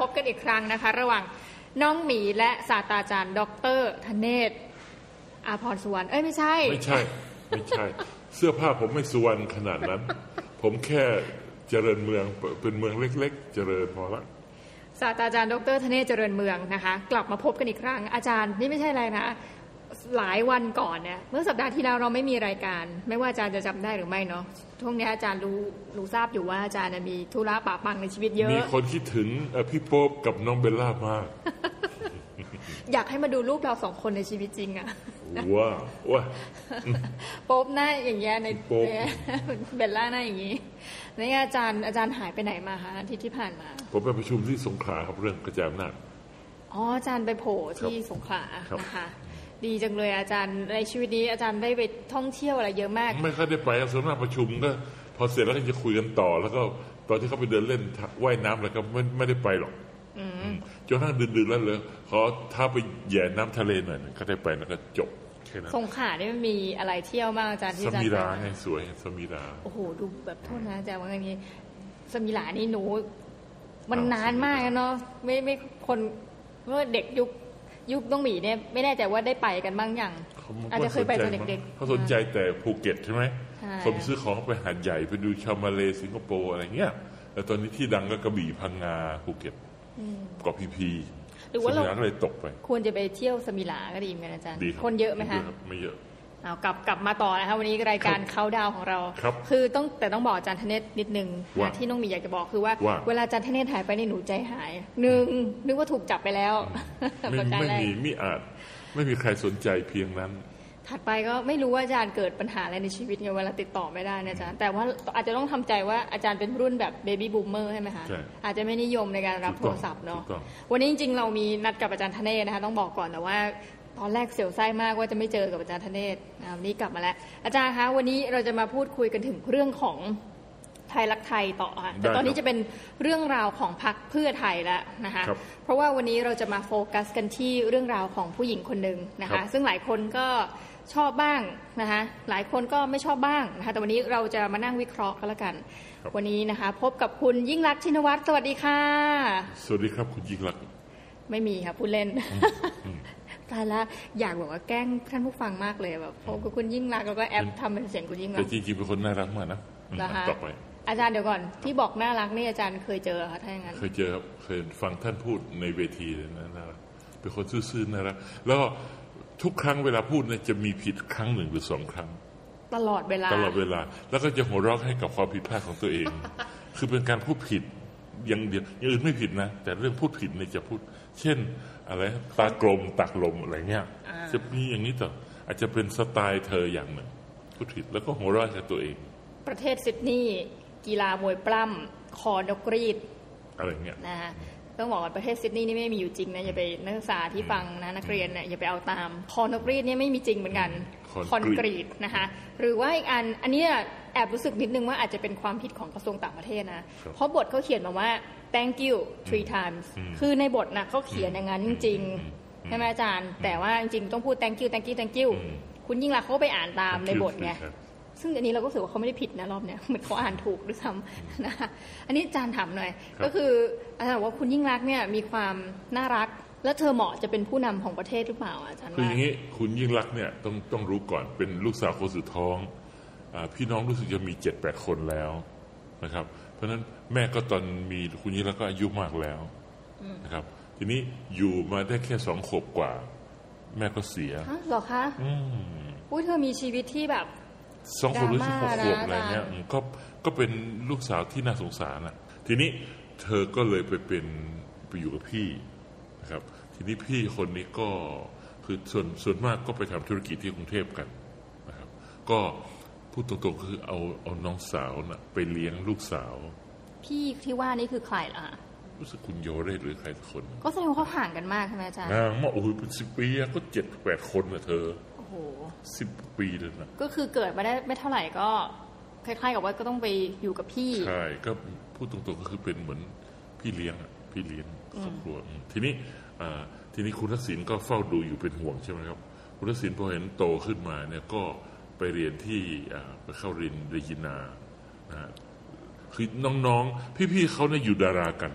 นี้กลับมาพบกันอีกครั้งนะคะ ระหว่างน้องหมีและศาสตราจารย์ ดรธเนศอาพรสุวรรณเอ้ยไม่ใช่ ไม่ใช่ ไม่ใช่ เสื้อผ้าผมไม่สวรรณขนาดนั้น ผมแค่เจริญเมืองเป็นเมืองเล็ก ๆ เจริญพอละศาสตราจารย์ ดรธเนศเจริญเมืองนะคะ กลับมาพบกันอีกครั้งอาจารย์นี่ไม่ใช่อะไรนะ หลายวันก่อนเนี่ยเมื่อสัปดาห์ที่แล้วเราไม่มีรายการ ไม่ว่าอาจารย์จะจำได้หรือไม่เนาะช่วงนี้อาจารย์รู้รู้ทราบอยู่ว่าอาจารย์น่ะมีธุระปะปังในชีวิตเยอะ มีคนคิดถึงเอ่อพี่โป๊ปกับน้องเบลล่ามาก อยากให้มาดูรูปเราสองคนในชีวิตจริงอะว้าวว้าโป๊บหน้าอย่างเงี้ยในโป๊ปเบลล่าหน้าอย่างงี้นี่อาจารย์อาจารย์หายไปไหนมาคะอาทิตย์ที่ผ่านมา ผมไปประชุมที่สงขลาครับเรื่องกระจายอำนาจอ๋ออาจารย์ไปโผล่ที่สงขลาครับนะคะ ดีจังเลยอาจารย์ในชีวิตนี้อาจารย์ได้ไปท่องเที่ยวอะไรเยอะมาก ไม่ค่อยได้ไปส่วนมากประชุมก็พอเสร็จแล้วก็จะคุยกันต่อ แล้วก็ตอนที่เขาไปเดินเล่นว่ายน้ำอะไรก็ไม่ไม่ได้ไปหรอกอืมจนกระทั่งดึกๆแล้วเลยขอถ้าไปแหย่น้ำทะเลหน่อยหนึ่งก็ได้ไปแล้วก็จบแค่นั้นสงขลาเนี่ยมันมีอะไรเที่ยวมากอาจารย์ที่สอาจารย์มีราไปไงสวยสมีราโอ้โหดูแบบโทษนะอาจารย์ว่าอย่างนี้สมิลานี่หนู มันอ้าวนานมากนะเนาะไม่ไม่คนเมื่อเด็กยุค ยุคต้องหมีเนี่ยไม่แน่ใจว่าได้ไปกันบ้างยังเขาอาจจะเคยไปตอนเด็กๆเขาสนใจแต่ภูเก็ตใช่ไหมใช่คนซื้อของไปหาดใหญ่ไปดูชาวมาเลสิงคโปร์อะไรเงี้ยแต่ตอนนี้ที่ดังก็กระบี่พังงาภูเก็ตเกาะพีพีหรือว่าสเรามิลาก็เลยตกไป ควรจะไปเที่ยวสมิลาก็ดีเหมือนกันอาจารย์ดีรับคนเยอะไหมคะดีรับไม่เยอะ เอากลับกลับมาต่อนะคะวันนี้รายการครับเขาดาวของเราครับอต้องแต่ต้องบอกอาจารย์ธเนศนิดนึงว่านะที่น้องหมีอยากจะบอกคือว่าว่า เวลาอาจารย์ธเนศหายไปในหนูใจหายหนึ่งนึกว่าถูกจับไปแล้วไม่ประการไม่แรกมีไม่อาจไม่มีใครสนใจเพียงนั้น ถัดไปก็ไม่รู้ว่าอาจารย์เกิดปัญหาอะไรในชีวิตไงเวลาติดต่อไม่ได้นะอาจารย์แต่ว่าอาจจะต้องทำใจว่าอาจารย์เป็นรุ่นแบบ baby boomer ใช่ไหมคะใช่อาจจะไม่นิยมในการรับโทต้องรศัพท์เนาะถูกต้องถูกต้องวันนี้จริงๆเรามีนัดกับอาจารย์ธเนศนะคะต้องบอกก่อนแต่ว่า ตอนแรกเสียวไส้มากว่าจะไม่เจอกับอาจารย์ธเนศอ่าวันนี้กลับมาแล้ว อาจารย์คะวันนี้เราจะมาพูดคุยกันถึงเรื่องของไทยรักไทยต่อค่ะแต่ตอนนี้จะเป็นเรื่องราวของพรรคเพื่อไทยแล้วนะคะครับเพราะว่าวันนี้เราจะมาโฟกัสกันที่เรื่องราวของผู้หญิงคนหนึ่งนะครัคะบซึ่งหลายคนก็ชอบบ้างนะคะหลายคนก็ไม่ชอบบ้างนะคะแต่วันนี้เราจะมานั่งวิเคราะห์กันละกัน วันนี้นะคะ พบกับคุณยิ่งรักษณ์ชินวัตรสวัสดีค่ะ สวัสดีครับคุณยิ่งรักษณ์ไม่มีค่ะพูดเล่น ตายละอยากบอกว่าแกล้งท่านผู้ฟังมากเลยแบบพบกับคุณยิ่งรักษณ์แล้วก็แอปทำเป็นเสียงคุณยิ่งรัแต่กษณ์จริงๆเป็นคนน่ารักมากนะอืมเหรอคะต่อไปอาจารย์เดี๋ยวก่อนที่บอกน่ารักนี่อาจารย์เคยเจอค่ะถ้าอย่างนั้นเคยเจอครับเคยฟังท่านพูดในเวทีเลยนะน่ารักเป็นคนซื่อๆน่ารักแล้วก็ทุกครั้งเวลาพูดเนี่ยจะมีผิดครั้งหนึ่งหรือสองครั้ง ตลอดเวลาตลอดเวลา แล้วก็จะหัวเราะให้กับความผิดพลาดของตัวเอง คือเป็นการพูดผิดอย่างเดียวอย่างอื่นไม่ผิดนะ แต่เรื่องพูดผิดเนี่ยจะพูด เช่น อะไรตากลมตักลมอะไรเงี้ยจะมีอย่างนี้ต่ออาจจะเป็นสไตล์เธออย่างหนึ่งพูดผิดแล้วก็หัวเราะกับตัวเอง ประเทศซิดนีย์กีฬามวยปล้ำคอนกรีดอะไรเงี้ยนะคะต้องบอกว่าประเทศซิดนีย์นี่ไม่มีอยู่จริงนะอย่าไปนักศึกษาที่ฟังนะนักเรียนเนี่ยอย่าไปเอาตามคอนกรีดเนี่ยไม่มีจริงเหมือนกันคอนกรีตคอนกรีตนะคะหรือว่าอีกอันอันเนี้ยแอบรู้สึกนิดนึงว่าอาจจะเป็นความผิดของกระทรวงต่างประเทศนะเพราะบทเขาเขียนมาว่า thank you three times คือในบทนะเขาเขียนอย่างนั้นจริงๆใช่ไหมอาจารย์ แต่ว่าจริงๆต้องพูด thank you thank you thank you คุณยิ่งรักษณ์เขาก็ไปอ่านตามในบทไงครับซึ่งอันนี้เราก็รู้สึกว่าเขาไม่ได้ผิดนะรอบเนี้ยเหมือนเขาอ่านถูกด้วยซ้ำนะคะอันนี้อาจารย์ถามหน่อยครับก็คืออาจารย์บอกว่าคุณยิ่งรักษณ์เนี่ยมีความน่ารักแล้วเธอเหมาะจะเป็นผู้นำของประเทศหรือเปล่าอาจารย์คือว่าอย่างนี้คุณยิ่งรักษณ์เนี่ยต้องต้องรู้ก่อนเป็นลูกสาวคนสุดท้องอาพี่น้องรู้สึกจะมีเจ็ดแปดคนแล้วนะครับเพ ราะฉะนั้นแม่ก็ตอนมีคุณยิ่งรักษณ์ก็อายุมากแล้วนะครับ ทีนี้อยู่มาได้แค่สองขวบกว่า แม่ก็เสียฮะเหรอคะอุ้ยเธอมีชีวิตที่แบบสองขวบหรือสิบหกดราม่าขวบอะไรเงี้ยนะอืมก็ก็เป็นลูกสาวที่น่าสงสารนะทีนี้เธอก็เลยไปเป็นไปอยู่กับพี่นะครับ ทีนี้พี่คนนี้ก็คือส่วนส่วนมากก็ไปทำธุรกิจที่กรุงเทพกันนะครับ ก็ พูดตรงๆคือเอาเอาน้องสาวนะ่ะ ไปเลี้ยงลูกสาว พี่ที่ว่านี่คือใครล่ะคะรู้สึกคุณโยเรศหรือใครสักคน ก็แสดงว่าเขาห่างกันมากใช่ไหมอาจารย์นางมาโอ้โหเป็นสิบปีอะก็เจ็ดแปดคนนะเธอ โอ้โหสิบปีเลยนะก็คือเกิดมาได้ไม่เท่าไหร่ก็คล้ายๆกับว่าก็ต้องไปอยู่กับพี่ ใช่ ก็พูดตรงๆก็คือเป็นเหมือนพี่เลี้ยงอะพี่เลี้ยงครอบครัวอืมทีนี้อ่าทีนี้คุณทักษิณก็เฝ้าดูอยู่เป็นห่วงใช่ไหมครับ คุณทักษิณพอเห็นโตขึ้นมาเนี่ยก็ ไปเรียนที่อ่าไปเข้าเรียนเรจินานะฮะคือน้องๆ พี่ๆเขาเนี่ยอยู่ดารากัน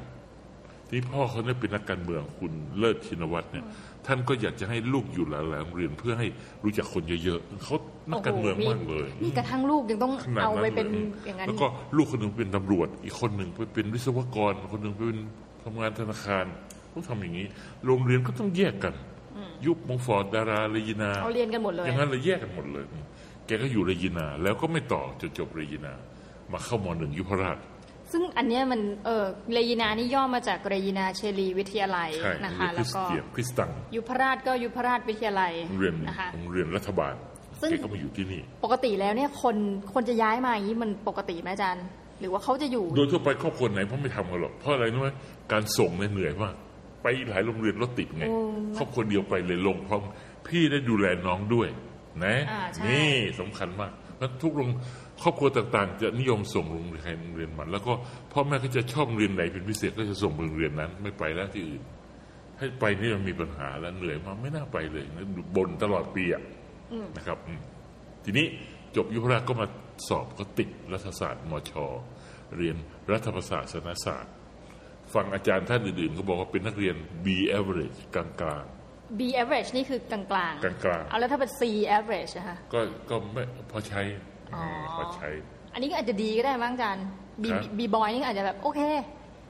ทีนี่พ่อเขาเนี่ยเป็นนักการเมืองคุณเลิศชินวัตรเนี่ย ท่านก็อยากจะให้ลูกอยู่หลายๆโรงเรียนเพื่อให้รู้จักคนเยอะๆเขานักการเมืองมากเลยนี่กระทั่งลูกยังต้องขนาดเอานั้นไปเป็นลอย่างนั้นแล้วก็ลูกคนหนึ่งเป็นตำรวจ อีกคนหนึ่งไปเป็นวิศวกร คนหนึ่งไปเป็นทำงานธนาคารต้องทำอย่างนี้ โรงเรียนก็ต้องแยกกัน ยุคมงฟอร์ดดาราเรยินาเอาเรียนกันหมดเลยอย่างนั้นเลยแยกกันหมดเลย แกก็อยู่เรยินา แล้วก็ไม่ต่อจนจบเรยินา มาเข้ามหนึ่งยุพราช ซึ่งอันเนี้ยมันเออเรยินานี่ย่อมาจากเรยินาเชลีวิทยาลัยใช่นะคะเรียนคแล้ริวสก็เตียนคริสตังยุพราชก็ยุพราชวิทยาลัยโรงเรียนนะคะโรงเรียนรัฐบาลซึ่งแกก็มาอยู่ที่นี่ ปกติแล้วเนี่ยคนคนจะย้ายมาอย่างนี้มันปกติไหมอาจารย์หรือว่าเขาจะอยู่ โดยทั่วไปครอบครัวไหนเขาไม่ทำกันหรอก เพราะอะไรรู้ไหมการส่งเนี่ยเหนื่อยมาก ไปหลายโรงเรียนรถติดไงโอ้ครอบครัวเดียวไปเลยลงพร้อม พี่ได้ดูแลน้องด้วย นะอ่าใช่นี่สำคัญมากเพราะทุกโรงครอบครัวต่างๆ จะนิยมส่งโรงเรียนใครโรงเรียนมันแล้วก็พ่อแม่ก็จะชอบโรงเรียนไหนเป็นพิเศษก็จะส่งไปโรงเรียนนั้น ไม่ไปแล้วที่อื่น ให้ไปนี่มันมีปัญหาแล้วเหนื่อยมากไม่น่าไปเลยนะบ่นตลอดปีอะนะครับอืมทีนี้จบยุพราชก็มาสอบก็ติดรัฐศาสตร์มช เรียนรัฐประศาสนศาสตร์ ฟังอาจารย์ท่านอื่นๆ ก็บอกว่าเป็นนักเรียน B average กลาง B average นี่คือกลางกลางๆกลางเอาแล้วถ้าเป็น C average นะคะๆก็ก็ไม่พอใช้อ๋อพอใช้ อันนี้ก็อาจจะดีก็ได้มั้งอาจารย์ B ครับ B boy นี่ก็อาจจะแบบโอเค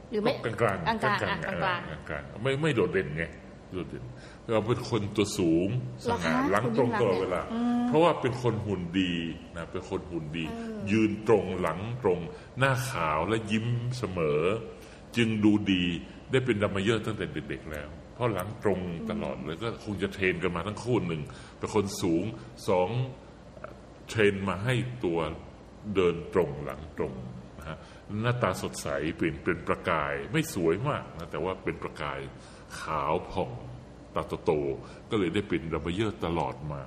หรือไม่ก็กลางๆกลางกลางกลาอะงกลางๆกลางเออกลางๆไม่ไม่โดดเด่นไงโดดเด่นเราเป็นคนตัวสูงสเหรอคะง่าหลังตรงคุณยิ่งลักษณ์ตลอดเนี่ยเวลา เพราะว่าเป็นคนหุ่นดีนะเป็นคนหุ่นดี ยืนตรงหลังตรง หน้าขาวและยิ้มเสมอ จึงดูดีได้เป็นดรัมเมเยอร์ตั้งแต่เด็กๆแล้ว เพราะหลังตรงตลอดเลยก็คงจะ train กันมาทั้งคู่หนึ่งเป็นคนสูงสอง train มาให้ตัวเดินตรงหลังตรงนะฮะหน้าตาสดใสเปลี่ยนเป็นประกายไม่สวยมากนะแต่ว่าเป็นประกายขาวผ่องตาโตๆก็เลยได้เป็นดรัมเมเยอร์ตลอดมา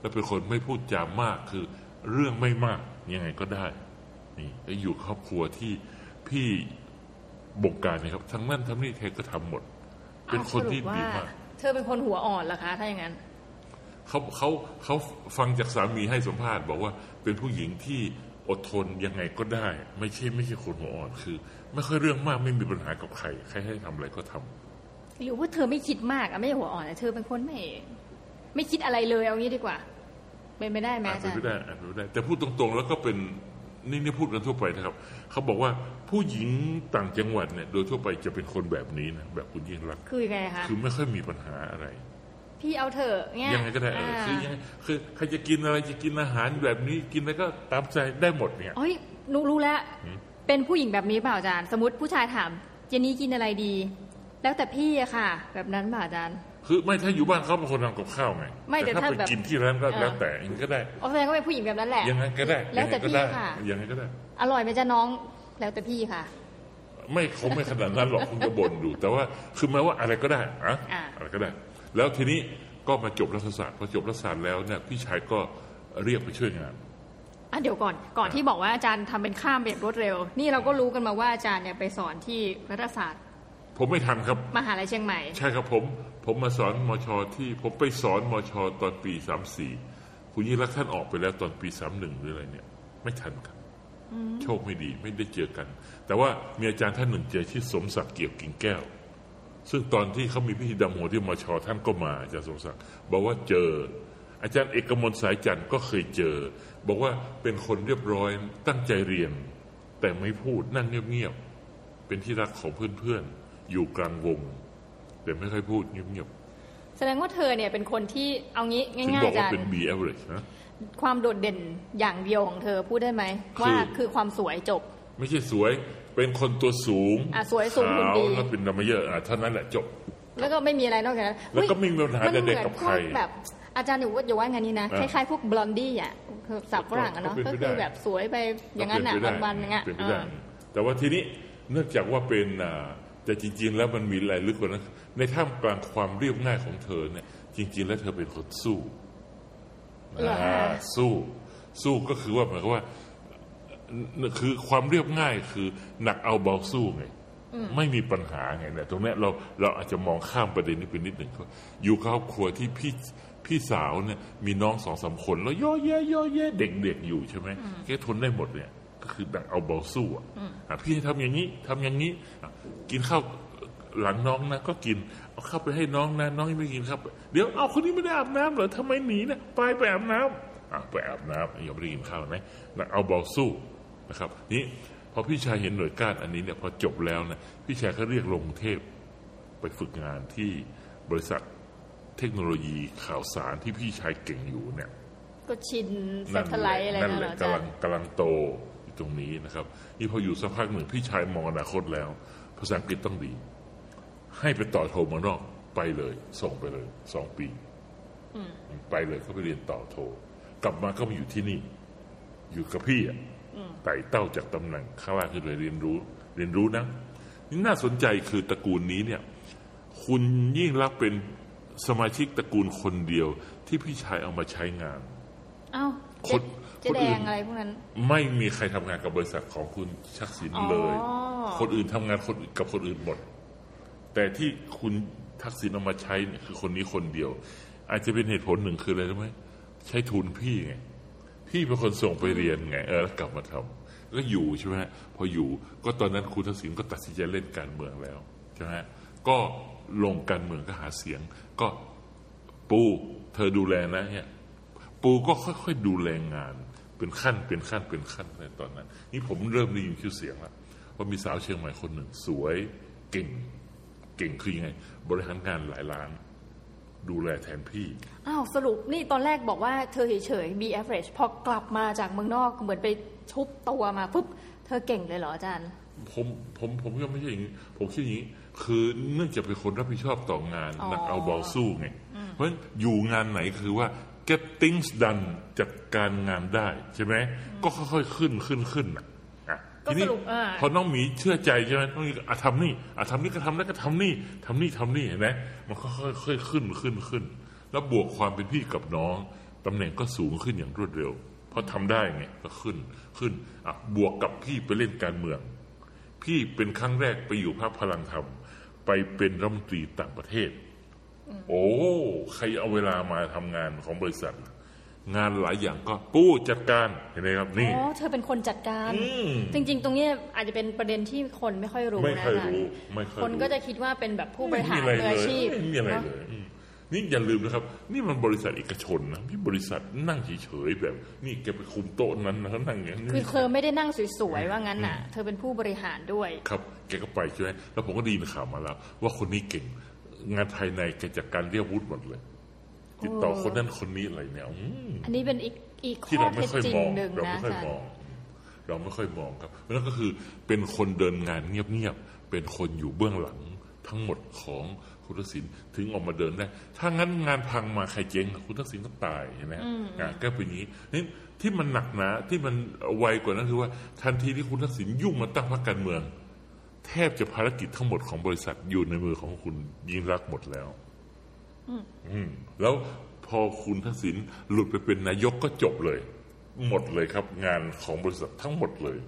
แล้วเป็นคนไม่พูดจามากคือเรื่องไม่มากยังไงก็ได้นี่แล้วอยู่ครอบครัวที่พี่บงการนะครับทั้งนั่นทั้งนี่เธอก็ทำหมด เป็นคนที่สรุปดีว่มากเธอเป็นคนหัวอ่อนเหรอคะถ้าอย่างนั้นเขาเขาเขาฟังจากสามีให้สัมภาษณ์บอกว่าเป็นผู้หญิงที่อดทนยังไงก็ได้ ไม่ใช่ไม่ใช่คนหัวอ่อนคือ ไม่ค่อยเรื่องมากไม่มีปัญหากับใครใครให้ทำอะไรก็ทำหรือว่าเธอไม่คิดมากอะไม่ใช่หัวอ่อนอะเธอเป็นคนไม่ ไม่คิดอะไรเลยเอางี้ดีกว่าเป็นไม่ได้ไหมอาจอาเป็จานรย์ไม่ได้อาจเป็นไม่ได้ แต่พูดตรงๆ แล้วก็เป็น นี่นี่พูดกันทั่วไปนะครับ เขาบอกว่าผู้หญิงต่างจังหวัดเนี่ย โดยทั่วไปจะเป็นคนแบบนี้นะแบบคุณยิ่งรักษณ์คือยังไงคะ คือไม่ค่อยมีปัญหาอะไร พี่เอาเถอะเนี่ยยังไงก็ได้เออคือยังไงคือใครจะกินอะไรจะกินอาหารแบบนี้กินอะไรก็ตามใจได้หมดเนี่ยเฮ้ยรู้รู้แล้วเป็นผู้หญิงแบบนี้เปล่าอาจารย์ สมมติผู้ชายถาม เจนนี่กินอะไรดี แล้วแต่พี่อะค่ะ แบบนั้นเปล่าอาจารย์ คือไม่ถ้าอยู่บ้านเขาเป็นคนทำกับข้าวไงไม่แต่ถ้าถ้าไปแบบกินที่ร้านก็เออ แล้วแต่ยังไงก็ได้เอาแสดงว่าเป็นผู้หญิงแบบนั้นแหละ ยังไงก็ได้แล้วแต่ยังไงก็ได้พี่ค่ะ ยังไงก็ได้ อร่อยไหมจ๊ะน้องแล้วแต่พี่ค่ะ ไม่คงไม่ขนาดนั้นหรอกคงจะบ่นดูแต่ว่าคือหมายว่าอะไรก็ได้อะอ่าอะไรก็ได้ แล้วทีนี้ก็มาจบรัฐศาสตร์พอจบรัฐศาสตร์แล้วเนี่ยพี่ชายก็เรียกไปช่วยงาน อะเดี๋ยวก่อนก่อนที่บอกว่าอาจารย์ทำเป็นข้ามแบบรวดเร็ว นี่เราก็รู้กันมาว่าอาจารย์เนี่ยไปสอนที่รัฐศาสตร์ผมไม่ทันครับ มหาลัยเชียงใหม่ ใช่ครับผม ผมมาสอนมชที่ผมไปสอนมชตอนปีสามสี่คุณยิ่งรักษณ์ท่านออกไปแล้วตอนปีสามหนึ่งหรืออะไรเนี่ย ไม่ทันครับโชคไม่ดีไม่ได้เจอกัน แต่ว่ามีอาจารย์ท่านหนึ่งเจอที่อสมศักดิ์เกี่ยวกิ่งแก้ว ซึ่งตอนที่เขามีพิธีดำหัวที่มชท่านก็มาอาจารย์สมศักดิ์บอกว่าเจอ อาจารย์เอกมลสายจันทร์ก็เคยเจอ บอกว่าเป็นคนเรียบร้อยตั้งใจเรียน แต่ไม่พูดนั่งเงียบๆเป็นที่รักของเพื่อนๆอยู่กลางวง แต่ไม่ค่อยพูดเงียบแสดงว่าเธอเนี่ยเป็นคนที่เอางี้ๆถึงง่ายบอกๆอาว่าจารเป็นย์ B average นะความโดดเด่นอย่างเดียวของเธอพูดได้ไหมคือว่าคือความสวยจบ ไม่ใช่สวยเป็นคนตัวสูงอะสวยสูงหุ่นดีขาวแล้วเป็นดัมเมเยอร์อะเท่านั้นแหละจบ แล้วก็ไม่มีอะไรนอกจากนั้นแล้วก็อุ๊ยไม่มีปัญหามันใดๆเหมือนกับพใครวกแบบอาจารย์อยู่ว่าอย่าว่างานนี้นะอ่าคล้ายๆพวกบลอนดี้อะคือสับฝรั่งอะเนาะก็ก็เป็นไปได้คือแบบสวยไปอย่างนั้นอะก็เป็ไปได้วันๆอย่างเงี้ยเป็นไปเอได้อแต่ว่าทีนี้เนื่องจากว่าเป็นอ่า แต่จริง ๆ แล้วมันมีอะไรลึกกว่านั้นในท่ามกลางความเรียบง่ายของเธอเนี่ย จริง ๆ แล้วเธอเป็นคนสู้เหรอคะอ่าสู้ สู้ก็คือว่าหมายความว่า คือความเรียบง่ายคือหนักเอาเบาสู้ไงไม่มีปัญหาไงเนี่ยตรงเนี้ยเราเราอาจจะมองข้ามประเด็นนี้ไปนิดหนึ่งว่าอยู่ครอบครัวที่พี่พี่สาวเนี่ยมีน้องสองสามคน แล้วย่อแย่ย่อแย่เด็กๆอยู่ใช่ไหมแกทนได้หมดเนี่ย ก็คือดักเอาเบาสู้อะอะพี่ให้ทำอย่างนี้ทำอย่างนี้อะกินข้าวหลังน้องนะก็กินเอาเข้าไปให้น้องนะน้องยังไม่กินครับ เดี๋ยวเอาคนนี้ไม่ได้อาบน้ำเหรอทำไมหนีนะไปไปอาบน้ำอะไปอาบน้ำยังไม่ได้กินข้าวนะนะเอาบอลสู้นะครับนี่พอพี่ชายเห็นหน่วยก้านอันนี้เนี่ยพอจบแล้วนะพี่ชายเขาเรียกลงกรุงเทพไปฝึกงานที่บริษัทเทคโนโลยีข่าวสารที่พี่ชายเก่งอยู่เนี่ย ก็ชินเซนั่นทไลท์อะไรนั่นนะแหเหรละออาจากำลัรงย์กำลังโตอยู่ ตรงนี้นะครับ นี่พออยู่สักพักหนึ่งพี่ชายมองอนาคตแล้ว ภาษาอังกฤษต้องดี ให้ไปต่อโทเมืองนอกไปเลย ส่งไปเลยสองปีไปเลยเขาไปเรียนต่อโท กลับมาก็มาอยู่ที่นี่ อยู่กับพี่อะไต่เต้าจากตำแหน่งข้างล่างขึ้นเลยเรียนรู้ เรียนรู้นะนี่น่าสนใจคือตระกูลนี้เนี่ย คุณยิ่งรักษณ์เป็นสมาชิกตระกูลคนเดียวที่พี่ชายเอามาใช้งาน เอ้าคนเจ๊คนแดอื่งนอะไรพวกนั้น ไม่มีใครทำงานกับบริษัทของคุณชักสินเลยอ๋อคนอื่นทำงานคนกับคนอื่นหมด แต่ที่คุณทักษิณเอามาใช้เนี่ยคือคนนี้คนเดียว อาจจะเป็นเหตุผลหนึ่งคืออะไรรู้ไหมใช้ทุนพี่ไงพี่เป็นคนส่งไปเรียนไง เออแล้วกลับมาทำก็อยู่ใช่ไหมฮะพออยู่ก็ตอนนั้นคุณทักษิณก็ตัดสินใจเล่นการเมืองแล้วใช่ไหมฮะก็ลงการเมืองก็หาเสียง ก็ปูเธอดูแลนะเนี่ยปูก็ค่อยๆดูแลงาน เป็นขั้นเป็นขั้นเป็นขั้นในตอนนั้น นี่ผมเริ่มได้ยินชื่อเสียงแล้วว่ามีสาวเชียงใหม่คนหนึ่ง สวยเก่ง เก่งคือยังไง บริหารงานหลายล้าน ดูแลแทนพี่อ้าวสรุปนี่ตอนแรกบอกว่าเธอเฉยๆ be average พอกลับมาจากเมืองนอกเหมือนไปชุบตัวมาปุ๊บเธอเก่งเลยเหรออาจารย์ผมผมผมก็ไม่ใช่อย่างนี้ ผมคิดอย่างนี้ คือเนื่องจากเป็นคนรับผิดชอบต่องานอ๋อนักเอาบอลสู้ไง เพราะฉะนั้นอยู่งานไหนคือว่า get things done จัดการงานได้ใช่ไหมก็ค่อยๆขึ้นขึ้นขึ้นน่ะอะก็ทีนี้สรุปอ่าพอน้องหมีเชื่อใจใช่ไหมน้องหมีก็อะทำนี่อะทำนี่ก็ทำแล้วก็ทำนี่ทำนี่ทำนี่เห็นไหมมันก็ค่อยๆขึ้นขึ้นขึ้น แล้วบวกความเป็นพี่กับน้องตำแหน่งก็สูงขึ้นอย่างรวดเร็วเพราะทำได้ไงก็ขึ้นขึ้นอะบวกกับพี่ไปเล่นการเมือง พี่เป็นครั้งแรกไปอยู่พรรคพลังธรรมไปเป็นรัฐมนตรีต่างประเทศ โอ้ใครเอาเวลามาทำงานของบริษัท งานหลายอย่างก็ปู้จัดการเห็นไหมครับนี่อ๋อเธอเป็นคนจัดการอืมจริง ๆ ตรงเนี้ยอาจจะเป็นประเด็นที่คนไม่ค่อยรู้ไม่นะค่อยอาจารรู้ย์ไม่ค่อยคนรู้ก็จะคิดว่าเป็นแบบผู้บริหารไม่มืออาชีพไม่มีอะไรเนอะเลยอืมนี่อย่าลืมนะครับ นี่มันบริษัทเอกชนนะพี่บริษัทนั่งเฉยๆแบบ นี่แกไปคุมโต๊ะนั้นนะนั่งอย่างนี้คือเธอไม่ได้นั่งสวยๆว่างั้นน่ะ เธอเป็นผู้บริหารด้วย ครับ แกก็ไปใช่ไหมแล้วผมก็ได้ยินข่าวมาแล้ว ว่าคนนี้เก่ง งานภายในแกจัดการเรียกวุฒิหมดเลย ติดต่อคนนั้นคนนี้อะไรเนี่ยอืมอันนี้เป็นอีกอีกที่ข้อเราไม่เท็จค่อยจริมงองหนึ่งเรานะไม่ค่อยอาจารมย์อง เราไม่ค่อยมองครับนั่นก็คือเป็นคนเดินงานเงียบๆเป็นคนอยู่เบื้องหลังทั้งหมดของคุณทักษิณถึงออกมาเดินได้ ถ้างั้นงานพังมาใครเจ๊งคุณทักษิณก็ตายเห็นไหมงานก็เป็นอย่างนี้นี่ที่มันหนักหนาที่มันไวกว่านั้นคือว่า ทันทีที่คุณทักษิณยุ่งมาตั้งพรรคการเมือง แทบจะภารกิจทั้งหมดของบริษัทอยู่ในมือของคุณยิ่งรักษณ์หมดแล้วอืมแล้วพอคุณทักษิณหลุดไปเป็นนายกก็จบเลย หมดเลยครับ งานของบริษัททั้งหมดเลย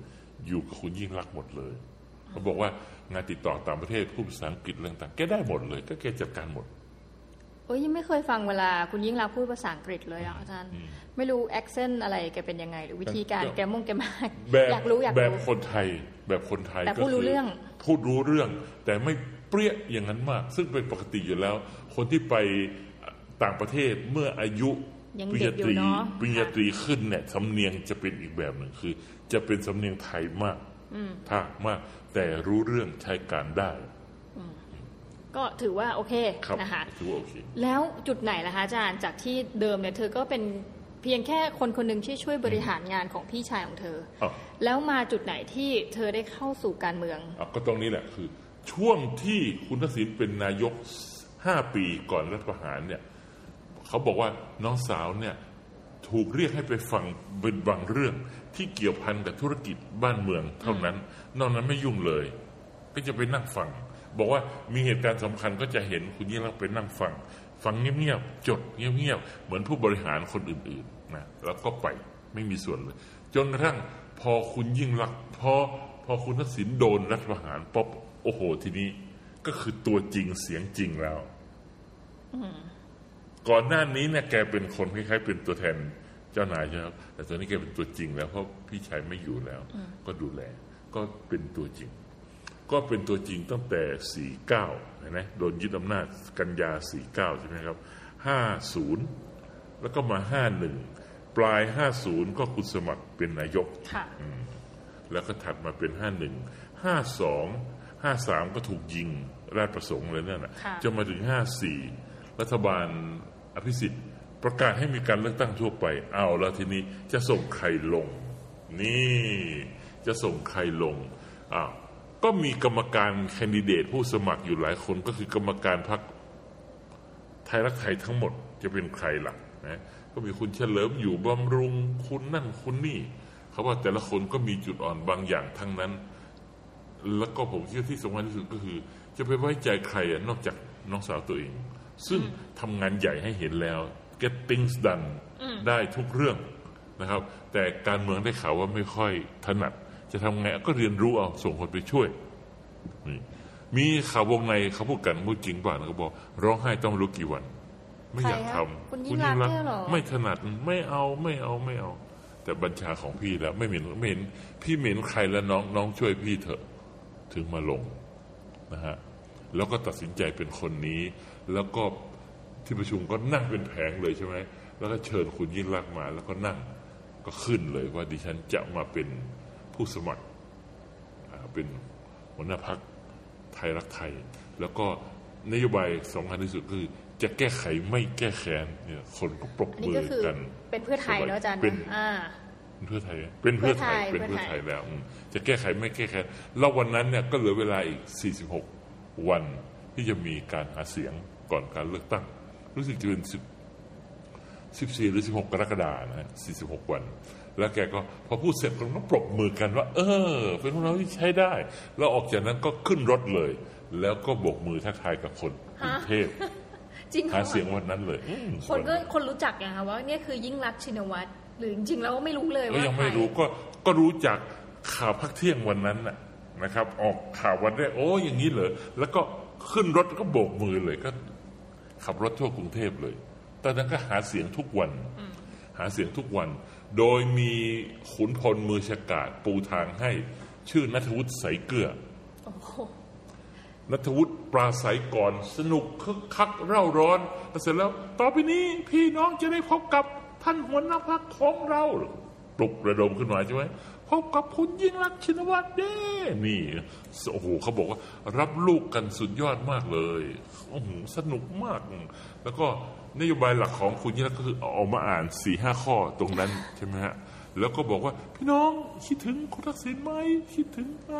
อยู่กับคุณยิ่งรักษณ์หมดเลยเขาบอกว่างานติดต่อต่างประเทศพูดภาษาอังกฤษเรื่องต่างแกได้หมดเลย ก็แกจัดการหมดเอ้ยยังไม่เคยฟังเวลาคุณยิ่งลักษณ์พูดภาษาอังกฤษเลยอะอาจารย์ ไม่รู้ accent อะไรแกเป็นยังไง หรือวิธีการก็แกมงแกมากแบบอยากรู้อยากแบบรู้คนไทยแบบคนไทยแต่พูดก็คืรู้เรื่องพูดรู้เรื่อง แต่ไม่เปรี้ยอย่างนั้นมาก ซึ่งเป็นปกติอยู่แล้ว คนที่ไปต่างประเทศเมื่ออายุยังปริญเด็ญากอยู่ตรีเนาะปริญญาตรีขึ้นเนี่ยสำเนียงจะเป็นอีกแบบหนึ่งคือ จะเป็นสำเนียงไทยมากท่ามาก แต่รู้เรื่องใช้การได้ ก็ถือว่าโอเคครับนะคะถือว่าโอเคแล้วจุดไหนล่ะคะอาจารย์จากที่เดิมเนี่ยเธอก็เป็นเพียงแค่คนคนหนึ่งที่ช่วยบริหารงานของพี่ชายของเธออ้าวแล้วมาจุดไหนที่เธอได้เข้าสู่การเมืองอะก็ตรงนี้แหละคือ ช่วงที่คุณทักษิณเป็นนายกห้าปีก่อนรัฐประหารเนี่ยเขาบอกว่าน้องสาวเนี่ยถูกเรียกให้ไปฟังเป็นบางเรื่องที่เกี่ยวพันกับธุรกิจบ้านเมืองเท่านั้น นอกนั้นไม่ยุ่งเลย ก็จะไปนั่งฟัง บอกว่ามีเหตุการณ์สำคัญก็จะเห็นคุณยิ่งรักษณ์ไปนั่งฟัง ฟังเงียบๆจดเงียบๆเหมือนผู้บริหารคนอื่นๆนะแล้วก็ไปไม่มีส่วนเลย จนกระทั่งพอคุณยิ่งรักษณ์พอพอคุณทักษิณโดนรัฐประหารป๊บโอ้โหทีนี้ก็คือตัวจริงเสียงจริงแล้วก่อนหน้านี้เนี่ยแกเป็นคนคล้ายๆเป็นตัวแทนเจ้านายใช่ไหมครับแต่ตอนนี้แกเป็นตัวจริงแล้วเพราะพี่ชายไม่อยู่แล้ว ก็ดูแล ก็เป็นตัวจริง ก็เป็นตัวจริงตั้งแต่ 49เห็นไหมโดนยึดอำนาจกันยา 49 ใช่ไหมครับ 50 แล้วก็มา 51 ปลาย 50 ก็คุณสมัครเป็นนายกค่ะแล้วก็ถัดมาเป็น 51 52 53 ก็ถูกยิงราชประสงค์เลยนั่นแหละค่ะจนมาถึง 54 รัฐบาลอภิสิทธิ์ประกาศให้มีการเลือกตั้งทั่วไป เอาแล้วทีนี้จะส่งใครลง นี่ จะส่งใครลงอ้าว ก็มีกรรมการแคนดิเดตผู้สมัครอยู่หลายคนก็คือกรรมการพรรคไทยรักไทยทั้งหมดจะเป็นใครล่ะนะก็มีคุณเฉลิมอยู่บำรุงคุณนั่นคุณนี่ เขาว่าแต่ละคนก็มีจุดอ่อนบางอย่างทั้งนั้น แล้วก็ผมคิดว่าที่สำคัญที่สุดก็คือ จะไปไว้ใจใครอะนอกจากน้องสาวตัวเอง ซึ่งทำงานใหญ่ให้เห็นแล้ว get things done ได้ทุกเรื่องนะครับ แต่การเมืองได้ข่าวว่าไม่ค่อยถนัด จะทำไงก็เรียนรู้เอาส่งคนไปช่วยนี่มีข่าววงในเขาพูดกันพูดจริงป่ะเขาบอกร้องไห้ต้องรู้กี่วัน ไม่อยากใครทคะำคุณยิ่งรักษณ์เนี่ยเหรอไม่ถนัดไม่เอาไม่เอาไม่เอา แต่บัญชาของพี่แล้ว ไม่เห็นไม่เห็น พี่ไม่เห็นใครแล้วน้องน้องช่วยพี่เถอะ ถึงมาลงนะฮะแล้วก็ตัดสินใจเป็นคนนี้ แล้วก็ที่ประชุมก็นั่งเป็นแผงเลยใช่ไหมแล้วก็เชิญคุณยิ่งรักษณ์มา แล้วก็นั่งก็ขึ้นเลยว่าดิฉันจะมาเป็น ผู้สมัครอ่าเป็นหัวหน้าพักไทยรักไทย แล้วก็นโยบายสำคัญที่สุดคือจะแก้ไขไม่แก้แค้นเนี่ยคนก็ปรบอันนี้มืก็อคือกัน เป็นเพื่อไทยเนอะอาจารย์เป็นนะอ่าเป็นเพื่อไทย เป็นเพื่อไทยเพื่เป็อนไทยเพื่อไทยแล้วอืมจะแก้ไขไม่แก้ไขแล้ววันนั้นเนี่ยก็เหลือเวลาอีก 46 วันที่จะมีการหาเสียงก่อนการเลือกตั้ง รู้สึกจะเป็น10 14 หรือ 16 กรกฎานะฮะ46 วัน แล้วแกก็พอพูดเสร็จก็ปรบมือกันว่า เออ เป็นของเราที่ใช้ได้ แล้วออกจากนั้นก็ขึ้นรถเลย แล้วก็โบกมือทักทายกับคนกรุงเทพจริงเหรหาอเสียงวันนั้นเลยอืมคนก็คนรู้จักไงคะว่าเนี่ยคือยิ่งรักษณ์ชินวัตรหรือจริงๆแล้วก็ไม่รู้เลยก็ว่ายังไม่ใครู้ก็ก็รู้จากข่าวพักเที่ยงวันนั้นน่ะนะครับ ออกข่าววันแรกโอ้อย่างนี้เหรอแล้วก็ขึ้นรถก็โบกมือเลยก็ขับรถทั่วกรุงเทพเลยตอนนั้นก็หาเสียงทุกวัน หาเสียงทุกวัน โดยมีขุนพลมือฉกาดปูทางให้ชื่อนัทวุฒิใสเกลือโอ้โหนัทวุฒิปราศัยก่อนสนุกคึกคักเร่าร้อนแล้วเสร็จแล้ว ต่อไปนี้พี่น้องจะได้พบกับท่านหัวหน้าพักของเราปลุกระดมขึ้นมาใช่ไหมพบกับคุณยิ่งรักษณ์ชินวัตรเด้นี่โอ้โหเขาบอกว่า รับลูกกันสุดยอดมากเลยโอ้โหสนุกมาก แล้วก็ นโยบายหลักของคุณยิ่งรักก็คือเอามาอ่านสี่ห้าข้อตรงนั้นใช่ไหมฮะแล้วก็บอกว่าพี่น้องคิดถึงคุณทักษิณไหมคิดถึงไหม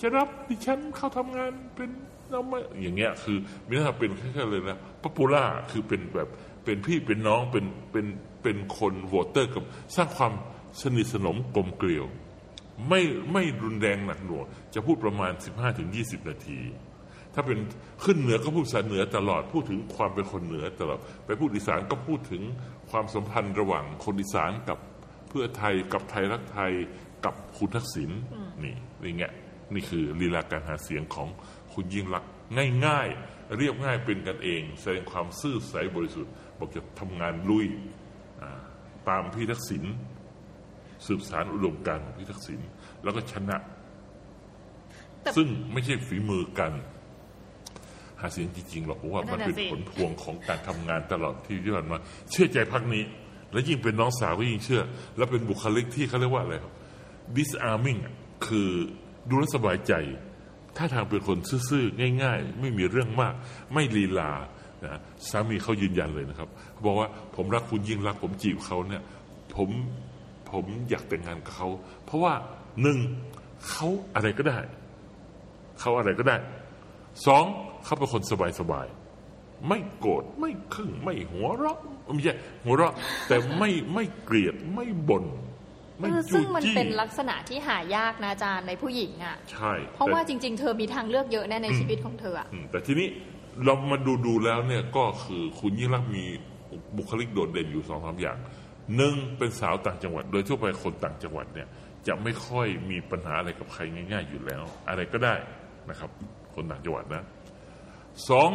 จะรับดิฉันเข้าทำงานเป็นเราไหมอย่างเงี้ยคือมีน่าเป็นแค่ๆเลยนะ popular คือเป็นแบบเป็นพี่เป็นน้องเป็นเป็นเป็นคน voter กับสร้างความสนิทสนมกลมเกลียว ไม่ไม่รุนแรงหนักหน่วงจะพูดประมาณ 15-20 นาที ถ้าเป็นขึ้นเหนือก็พูดภาษาเหนือตลอดพูดถึงความเป็นคนเหนือตลอดไปพูดอีสานก็พูดถึงความสัมพันธ์ระหว่างคนอีสานกับเพื่อไทยกับไทยรักไทยกับคุณทักษิณนี่นี่เงี้ยนี่คือลีลาการหาเสียงของคุณยิ่งรักษณ์ง่ายๆ เรียบง่ายเป็นกันเอง แสดงความซื่อสัตย์บริสุทธิ์ บอกจะทำงานลุยอ่าตามพี่ทักษิณสืบสารอุดมการณ์ของพี่ทักษิณแล้วก็ชนะแต่ซึ่งไม่ใช่ฝีมือกัน หาเสียงจริงๆหรอกผมว่ามันเป็นนั่นน่ะสิผลพวงของการทำงานตลอดที่ที่ผ่านมา เชื่อใจพักนี้ และยิ่งเป็นน้องสาวก็ยิ่งเชื่อ และเป็นบุคลิกที่เขาเรียกว่าอะไรครับ disarming อะคือดูแลวสบายใจถ้าทางเป็นคนซื่อๆง่าย ๆ ไม่มีเรื่องมาก ไม่ลีลานะสามีเขายืนยันเลยนะครับเขาบอกว่าผมรักคุณยิ่งรักผมจีบเขาเนี่ยผมผมอยากแต่งงานกับเขา เพราะว่าหนึ่งเขาอะไรก็ได้ เขาอะไรก็ได้สอง เขาเป็นคนสบายสบายๆไม่โกรธไม่ขึงไม่หัวเราะไม่ใช่หัวเราะแต่ไม่ไม่เกลียดไม่บน่นไม่เออจู้ซึ่งมันจี้เป็นลักษณะที่หายากนะอาจารย์ในผู้หญิงอะ ใช่ เพราะแต่ว่าจริง ๆ เธอมีทางเลือกเยอะแน่ในชีวิตของเธออะอืมแต่ทีนี้เรามาดูดูแล้วเนี่ยก็คือคุณยิ่งรักษณ์มีบุคลิกโดดเด่นอยู่สองสามอย่างหนึ่งเป็นสาวต่างจังหวัด โดยทั่วไปคนต่างจังหวัดเนี่ย จะไม่ค่อยมีปัญหาอะไรกับใครง่าย ๆ อยู่แล้ว อะไรก็ได้นะครับ คนต่างจังหวัดนะ สอง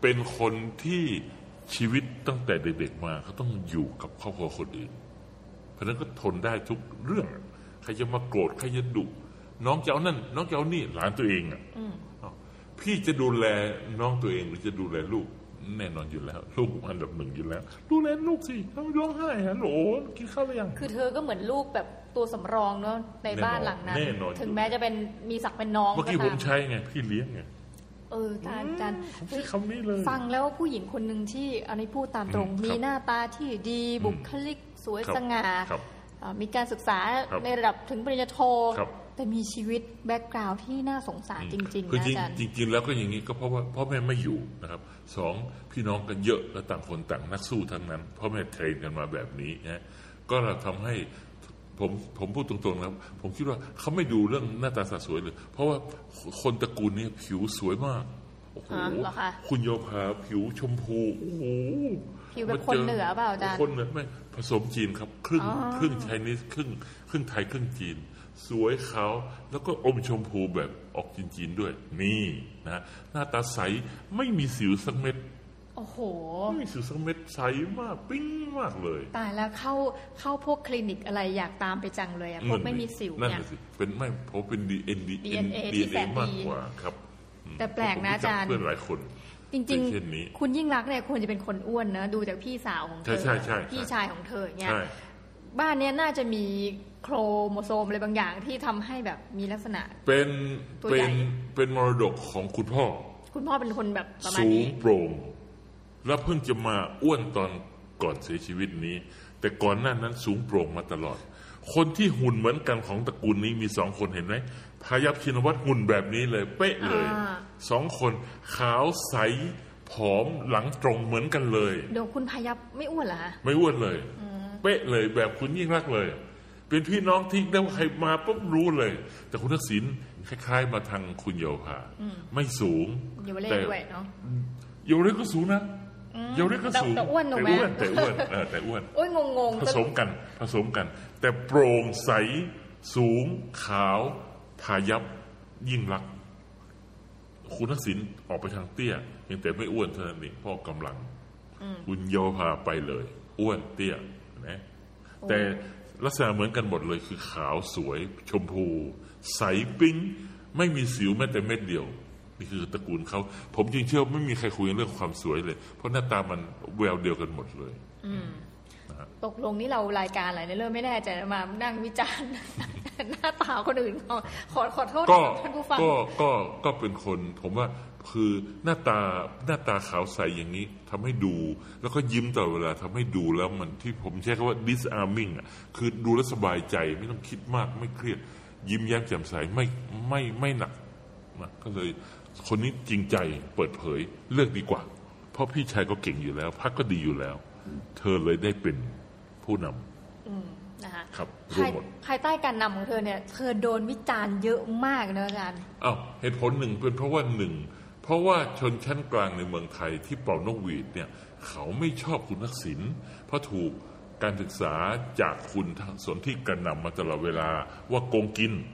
เป็นคนที่ชีวิตตั้งแต่เด็กๆมาเขาต้องอยู่กับครอบครัวคนอื่น เพราะฉะนั้นก็ทนได้ทุกเรื่อง ใครจะมาโกรธใครจะดุน้องจะเอานั่น น้องจะเอานี่หลานตัวเองอะอ้าวพี่จะดูแลน้องตัวเองหรือจะดูแลลูก แน่นอนอยู่แล้ว ลูกอันดับหนึ่งอยู่แล้ว ดูแลลูกสิทำไมร้องไห้ฮะโหลกินข้าวหรือยัง คือเธอก็เหมือนลูกแบบตัวสำรองเนาะในบ้านหลังนั้นแน่นอนถึงแม้จะเป็นมีศักดิ์เป็นน้องเมื่อกี้ก็ผตามมใช้ไงพี่เลี้ยงไง เอออาจารย์อาจารย์ผมใช้คำนี้เลย ฟังแล้วผู้หญิงคนหนึ่งที่อันนี้พูดตามตรงอืมมีครับหน้าตาที่ดีบุคลิกสวยครับสง่าครับอ่ามีการศึกษาครับในระดับถึงปริญญาโทครับแต่มีชีวิตแบ็กกราวด์ที่น่าสงสารจริงๆคือนะจริงอาจารย์จริง ๆ แล้วก็อย่างนี้ก็เพราะว่าพ่อแม่ไม่อยู่นะครับสองพี่น้องกันเยอะและต่างคนต่างนักสู้ทั้งนั้นพ่อแม่เทรนกันมาแบบนี้นะก็เราทำให้ ผมผมพูดตรงๆนะครับผมคิดว่าเขาไม่ดูเรื่องหน้าตาสะสวยเลย เพราะว่าคนตระกูลนี้ผิวสวยมากโอ้โหอ๋อเหรอคะ คุณโยภาผิวชมพูโอ้โหผิวแบบคนเหนือเปล่าอาจารย์ คนเหนือไม่ผสมจีนครับ ครึ่งอ๋อ ครึ่งไชนีสครึ่งครึ่งไทยครึ่งจีน สวยขาวแล้วก็อมชมพูแบบออกจีนๆด้วย นี่นะหน้าตาใสไม่มีสิวสักเม็ด โอ้โหไม่มีสิวสักเม็ดใสมากปิ้งมากเลย ตายแล้วเข้าเข้าพวกคลินิกอะไรอยากตามไปจังเลยอะพวกไม่มีสิวนั่นเนี่ยน่ะสิเป็นไม่เพราะเป็นดีเอ็นดี DNA ที่แสนดีมากกว่าครับอืมแต่แปลกนะอาจารย์ผมรู้จักเพื่อนหลายคนจริงเป็นเช่นนี้ๆคุณยิ่งรักษณ์เนี่ยควรจะเป็นคนอ้วนนะดูจากพี่สาวของเธอใช่ใช่ใช่พี่ชายของเธออย่างเงี้ยใช่บ้านเนี้ยน่าจะมีโครโมโซมอะไรบางอย่างที่ทำให้แบบมีลักษณะ เป็นตัวเป็ใหญ่นเป็นมรดกของคุณพ่อ คุณพ่อเป็นคนแบบประมาณสูงนี้โปร่ง แล้วเพิ่งจะมาอ้วนตอนก่อนเสียชีวิตนี้ แต่ก่อนหน้านั้นสูงโปร่งมาตลอด คนที่หุ่นเหมือนกันของตระกูลนี้มีสองคนเห็นไหมพายัพชินวัตรหุ่นแบบนี้เลย เป๊ะเลยอ่าสองคนขาวใสผอมหลังตรงเหมือนกันเลยเดี๋ยวคุณพายับไม่อ้วนเหรอฮะไม่อ้วนเลยเป๊ะเลยแบบคุณยิ่งรักษณ์เลย เป็นพี่น้องที่ได้ใครมาปุ๊บรู้เลย แต่คุณทักษิณคล้าย ๆ มาทางคุณเยาวภาไม่สูงเยาวเล่แต่ด้วยเนาะเยาวเล็กก็สูงนะ เยาวเล็กก็สูงแต่แต่อ้วนถูกไหมแต่อ้วนแต่อ้วนเออแต่อ้วนโอ้ยงงๆผสมกันผสมกัน แต่โปร่งใสสูงขาวพายับยิ่งรักษณ์คุณทักษิณออกไปทางเตี้ยเพียงแต่ไม่อ้วนเท่านั้นเองเพ่อกำลังคุณเยาวภาไปเลย อ้วนเตี้ยนะแต่ลักษณะเหมือนกันหมดเลยคือขาวสวย ชมพู ใสปิ้ง ไม่มีสิวแม้แต่เม็ดเดียว นี่คือตระกูลเขาผมจริงเชื่อว่าไม่มีใครคุยเรื่องความสวยเลย เพราะหน้าตามันแววเดียวกันหมดเลยตกลงนี่เรารายการอะไรเนี่ยเริ่มไม่แน่ใจมานั่งวิจารณ์หน้าตาคนอื่นเขาขอขอโทษก็ท่านผู้ฟังก็ก็ก็เป็นคนผมว่าคือหน้าตาหน้าตาขาวใสอย่างนี้ทำให้ดู แล้วก็ยิ้มตลอดเวลาทำให้ดูแล้วมันที่ผมใช้คำว่า disarming อะคือดูแล้วสบายใจไม่ต้องคิดมากไม่เครียดยิ้มแย้มแจ่มใสไม่ไม่ไม่หนักนะก็เลย คนนี้จริงใจเปิดเผยเลือกดีกว่า เพราะพี่ชายก็เก่งอยู่แล้วพักก็ดีอยู่แล้ว เธอเลยได้เป็นผู้นำนะคะครับภายรู้หมดภายใต้การนำของเธอเนี่ย เธอโดนวิจารณ์เยอะมากนะอาจารย์อ้าวเหตุผลหนึ่งเป็นเพราะว่าหนึ่งเพราะว่าชนชั้นกลางในเมืองไทยที่เป่านกหวีดเนี่ย เขาไม่ชอบคุณทักษิณเพราะถูกการศึกษาจากคุณสนที่กระหนำมาตลอดเวลาว่าโกงกินใ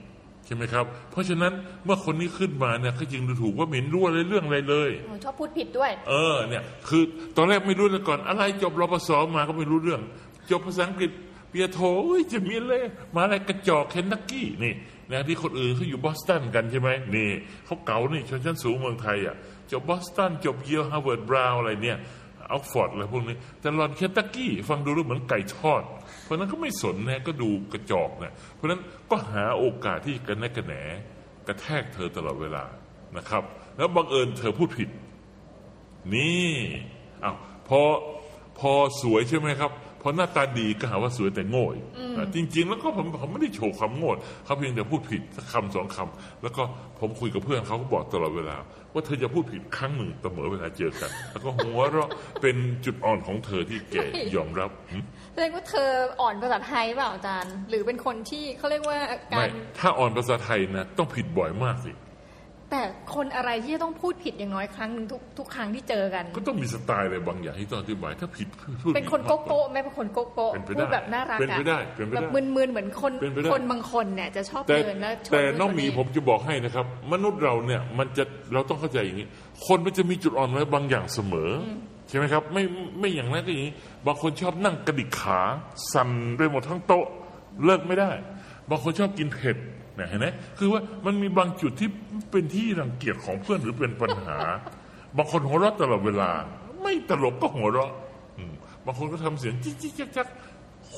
ช่ไหมครับ เพราะฉะนั้นเมื่อคนนี้ขึ้นมาเนี่ยเขาจึงดูถูกว่าเหม็นรั่วเลยเรื่องอะไรเลย ชอบพูดผิดด้วย เออเนี่ย คือตอนแรกไม่รู้เลยก่อน อะไรจบรปศมาก็ไม่รู้เรื่อง จบภาษาอังกฤษเปียโทเอ้ยจะมีเลยมาอะไรกระจอกเคนตักกี้นี่นะที่คนอื่นเขาอยู่บอสตันกันใช่ไหมนี่เขาเก๋านี่ชนชั้นสูงเมืองไทยอะจบบอสตันจบเยลฮาร์วาร์ดบราวน์อะไรเนี่ยออกซ์ฟอร์ดอะไรพวกนี้แต่หล่อนเคนตักกี้ฟังดูแล้วเหมือนไก่ทอดเพ ราะนั้นก็ไม่สนนะก็ดูกระจอกนะเพราะฉะนั้นก็หาโอกาสที่กระแนะกระแหนกระแทกเธอตลอดเวลานะครับ แล้วบังเอิญเธอพูดผิด นี่อ้าวพอพอสวยใช่ไหมครับ พอหน้าตาดีก็หาว่าสวยแต่โง่อีกอะจริง ๆ แล้วก็ผมผมไม่ได้โชว์ความโง่เขาเพียงแต่พูดผิดสักคำสองคำแล้วก็ผมคุยกับเพื่อนเขาก็บอกตลอดเวลา ว่าเธอจะพูดผิดครั้งหนึ่งเสมอเวลาเจอกัน แล้วก็หัวเราะเป็นจุดอ่อนของเธอที่แกยอมรับหึแสดงว่าเธออ่อนภาษาไทยเปล่าอาจารย์ หรือเป็นคนที่เขาเรียกว่าการไม่ถ้าอ่อนภาษาไทยนะต้องผิดบ่อยมากสิ แต่คนอะไรที่จะต้องพูดผิดอย่างน้อยครั้งหนึ่งทุกทุกครั้งที่เจอกัน ก็ต้องมีสไตล์อะไรบางอย่างที่ต้องอธิบายถ้าผิดพูดเป็นคนผิดโกมากโก้ไม่เป็นคนโกโก้เป็นไปได้พูดแบบน่ารักเป็นไปอะได้เป็นไปได้แบบมึนๆเหมือนคนเป็นไปได้คนบางคนเนี่ยจะชอบแต่เดินแล้วชนแต่ด้วยน้องคหมีนี้ผมจะบอกให้นะครับ มนุษย์เราเนี่ยมันจะเราต้องเข้าใจอย่างนี้ คนมันจะมีจุดอ่อนไว้บางอย่างเสมออใช่ไหมครับไม่ไม่อย่างนั้นก็อย่างนี้ บางคนชอบนั่งกระดิกขาสั่นไปหมดทั้งโต๊ะเลิกไม่ได้ บางคนชอบกินเผ็ด นะเห็นไหมคือว่ามันมีบางจุดที่เป็นที่รังเกียจของเพื่อนหรือเป็นปัญหา บางคนหัวเราะตลอดเวลา ไม่ตลกก็หัวเราะอืมบางคนก็ทำเสียงจิ๊กจิ๊กจักจัก